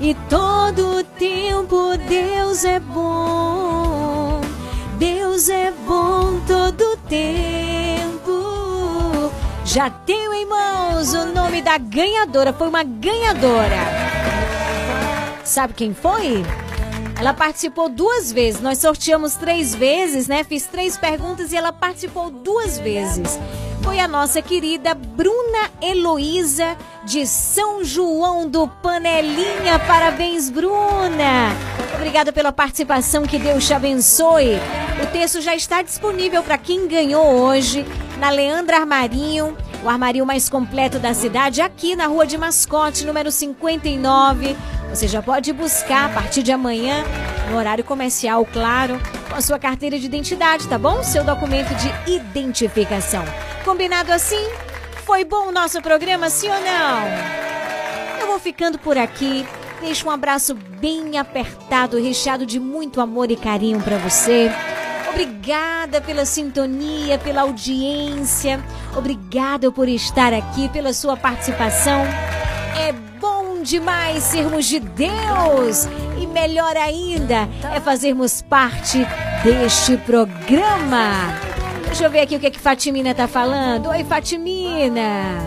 E todo tempo Deus é bom. Deus é bom todo tempo. Já tenho em mãos o nome da ganhadora. Foi uma ganhadora. Sabe quem foi? Ela participou duas vezes. Nós sorteamos três vezes, né? Fiz três perguntas e ela participou duas vezes. Foi a nossa querida Bruna Heloísa de São João do Panelinha. Parabéns, Bruna! Obrigada pela participação, que Deus te abençoe. O texto já está disponível para quem ganhou hoje na Leandra Armarinho, o armarinho mais completo da cidade, aqui na Rua de Mascote, número 59. Você já pode buscar a partir de amanhã, no horário comercial, claro, com a sua carteira de identidade, tá bom? Seu documento de identificação. Combinado assim? Foi bom o nosso programa, sim ou não? Eu vou ficando por aqui. Deixo um abraço bem apertado, recheado de muito amor e carinho para você. Obrigada pela sintonia, pela audiência. Obrigada por estar aqui, pela sua participação. É bom demais sermos de Deus. E melhor ainda é fazermos parte deste programa. Deixa eu ver aqui o que, é que Fatimina tá falando. Oi, Fatimina.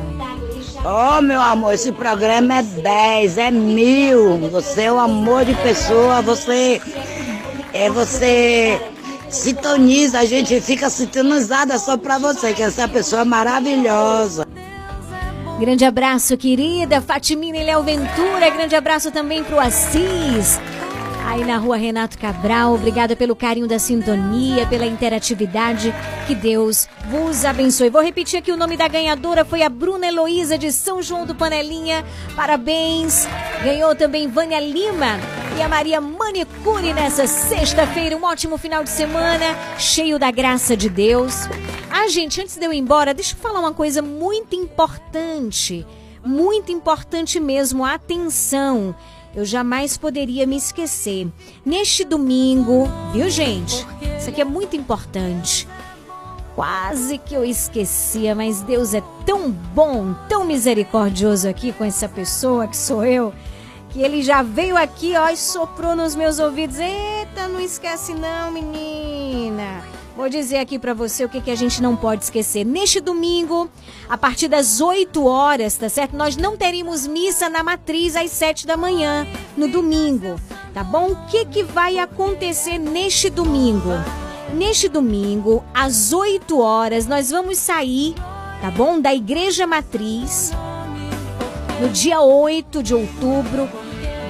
Oh, meu amor, esse programa é 10, é mil. Você é o amor de pessoa, você é você sintoniza, a gente fica sintonizada só pra você, que essa é pessoa maravilhosa. Grande abraço, querida Fatimina e Léo Ventura. Grande abraço também pro Assis. Aí na rua Renato Cabral, obrigada pelo carinho da sintonia, pela interatividade. Que Deus vos abençoe. Vou repetir aqui o nome da ganhadora foi a Bruna Heloísa de São João do Panelinha. Parabéns. Ganhou também Vânia Lima e a Maria Manicure nessa sexta-feira. Um ótimo final de semana, cheio da graça de Deus. Ah, gente, antes de eu ir embora, deixa eu falar uma coisa muito importante. Muito importante mesmo. Atenção. Eu jamais poderia me esquecer. Neste domingo, viu, gente? Isso aqui é muito importante. Quase que eu esquecia, mas Deus é tão bom, tão misericordioso aqui com essa pessoa que sou eu, que ele já veio aqui, ó, e soprou nos meus ouvidos. Eita, não esquece não, menina. Vou dizer aqui para você o que, que a gente não pode esquecer. Neste domingo, a partir das 8 horas, tá certo? Nós não teremos missa na matriz às 7 da manhã, no domingo, tá bom? O que, que vai acontecer neste domingo? Neste domingo, às 8 horas, nós vamos sair, tá bom? Da Igreja Matriz, no dia 8 de outubro,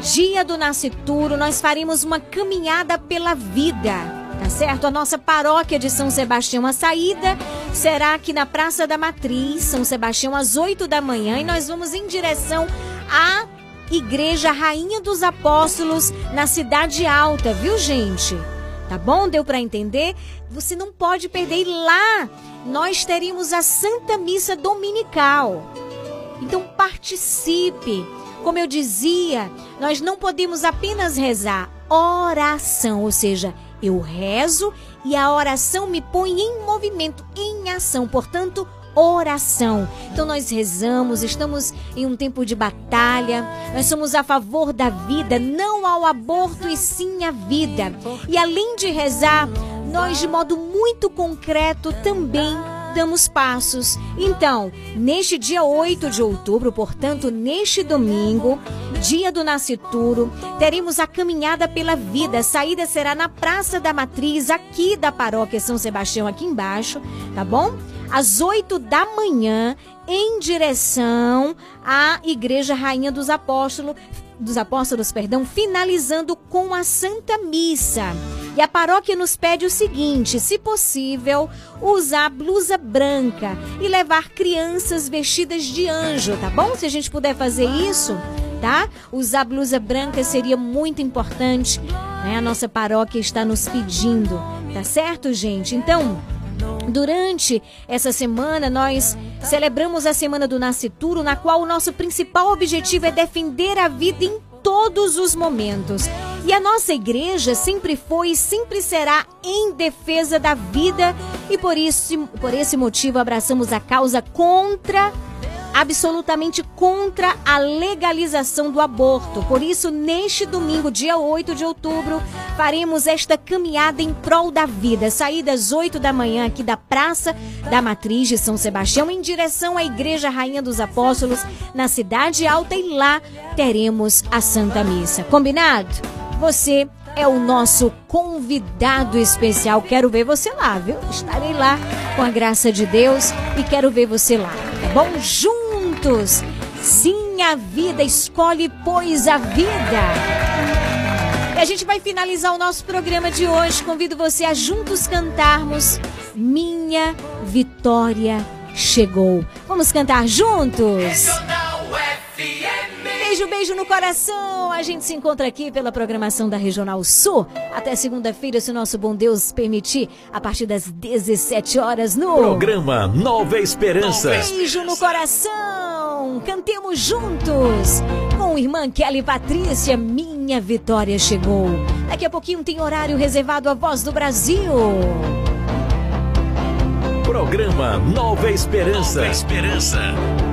dia do nascituro, nós faremos uma caminhada pela vida tá certo? A nossa paróquia de São Sebastião, a saída será aqui na Praça da Matriz, São Sebastião, às 8 da manhã, e nós vamos em direção à Igreja Rainha dos Apóstolos, na Cidade Alta, viu, gente? Tá bom? Deu para entender? Você não pode perder. E lá nós teríamos a Santa Missa Dominical. Então participe. Como eu dizia, nós não podemos apenas rezar oração, ou seja, eu rezo e a oração me põe em movimento, em ação. Portanto, oração. Então nós rezamos, estamos em um tempo de batalha, nós somos a favor da vida, não ao aborto e sim à vida. E além de rezar, nós de modo muito concreto também damos passos. Então, neste dia 8 de outubro, portanto, neste domingo, dia do nascituro, teremos a caminhada pela vida. A saída será na Praça da Matriz, aqui da Paróquia São Sebastião, aqui embaixo, tá bom? Às 8 da manhã, em direção à Igreja Rainha dos Apóstolos, dos Apóstolos, perdão, finalizando com a Santa Missa. E a paróquia nos pede o seguinte: se possível, usar blusa branca e levar crianças vestidas de anjo, tá bom? Se a gente puder fazer isso, tá? Usar blusa branca seria muito importante, né? A nossa paróquia está nos pedindo, tá certo, gente? Então, Durante essa semana, nós celebramos a Semana do Nascituro, na qual o nosso principal objetivo é defender a vida em todos os momentos. E a nossa igreja sempre foi e sempre será em defesa da vida, e por isso, por esse motivo, abraçamos a causa contra absolutamente contra a legalização do aborto. Por isso, neste domingo, dia 8 de outubro, faremos esta caminhada em prol da vida. Saída às 8 da manhã aqui da Praça da Matriz de São Sebastião, em direção à Igreja Rainha dos Apóstolos, na Cidade Alta, e lá teremos a Santa Missa. Combinado? Você é o nosso convidado especial. Quero ver você lá, viu? Estarei lá com a graça de Deus e quero ver você lá, tá bom? Juntos! Sim, a vida escolhe, pois a vida. E a gente vai finalizar o nosso programa de hoje. Convido você a juntos cantarmos Minha Vitória Chegou. Vamos cantar juntos? Beijo, beijo no coração. A gente se encontra aqui pela programação da Regional Sul. Até segunda-feira, se o nosso bom Deus permitir, a partir das 17 horas no Programa Nova Esperança. Beijo no coração. Cantemos juntos com irmã Kelly Patrícia. Minha vitória chegou. Daqui a pouquinho tem horário reservado à Voz do Brasil. Programa Nova Esperança. Nova Esperança.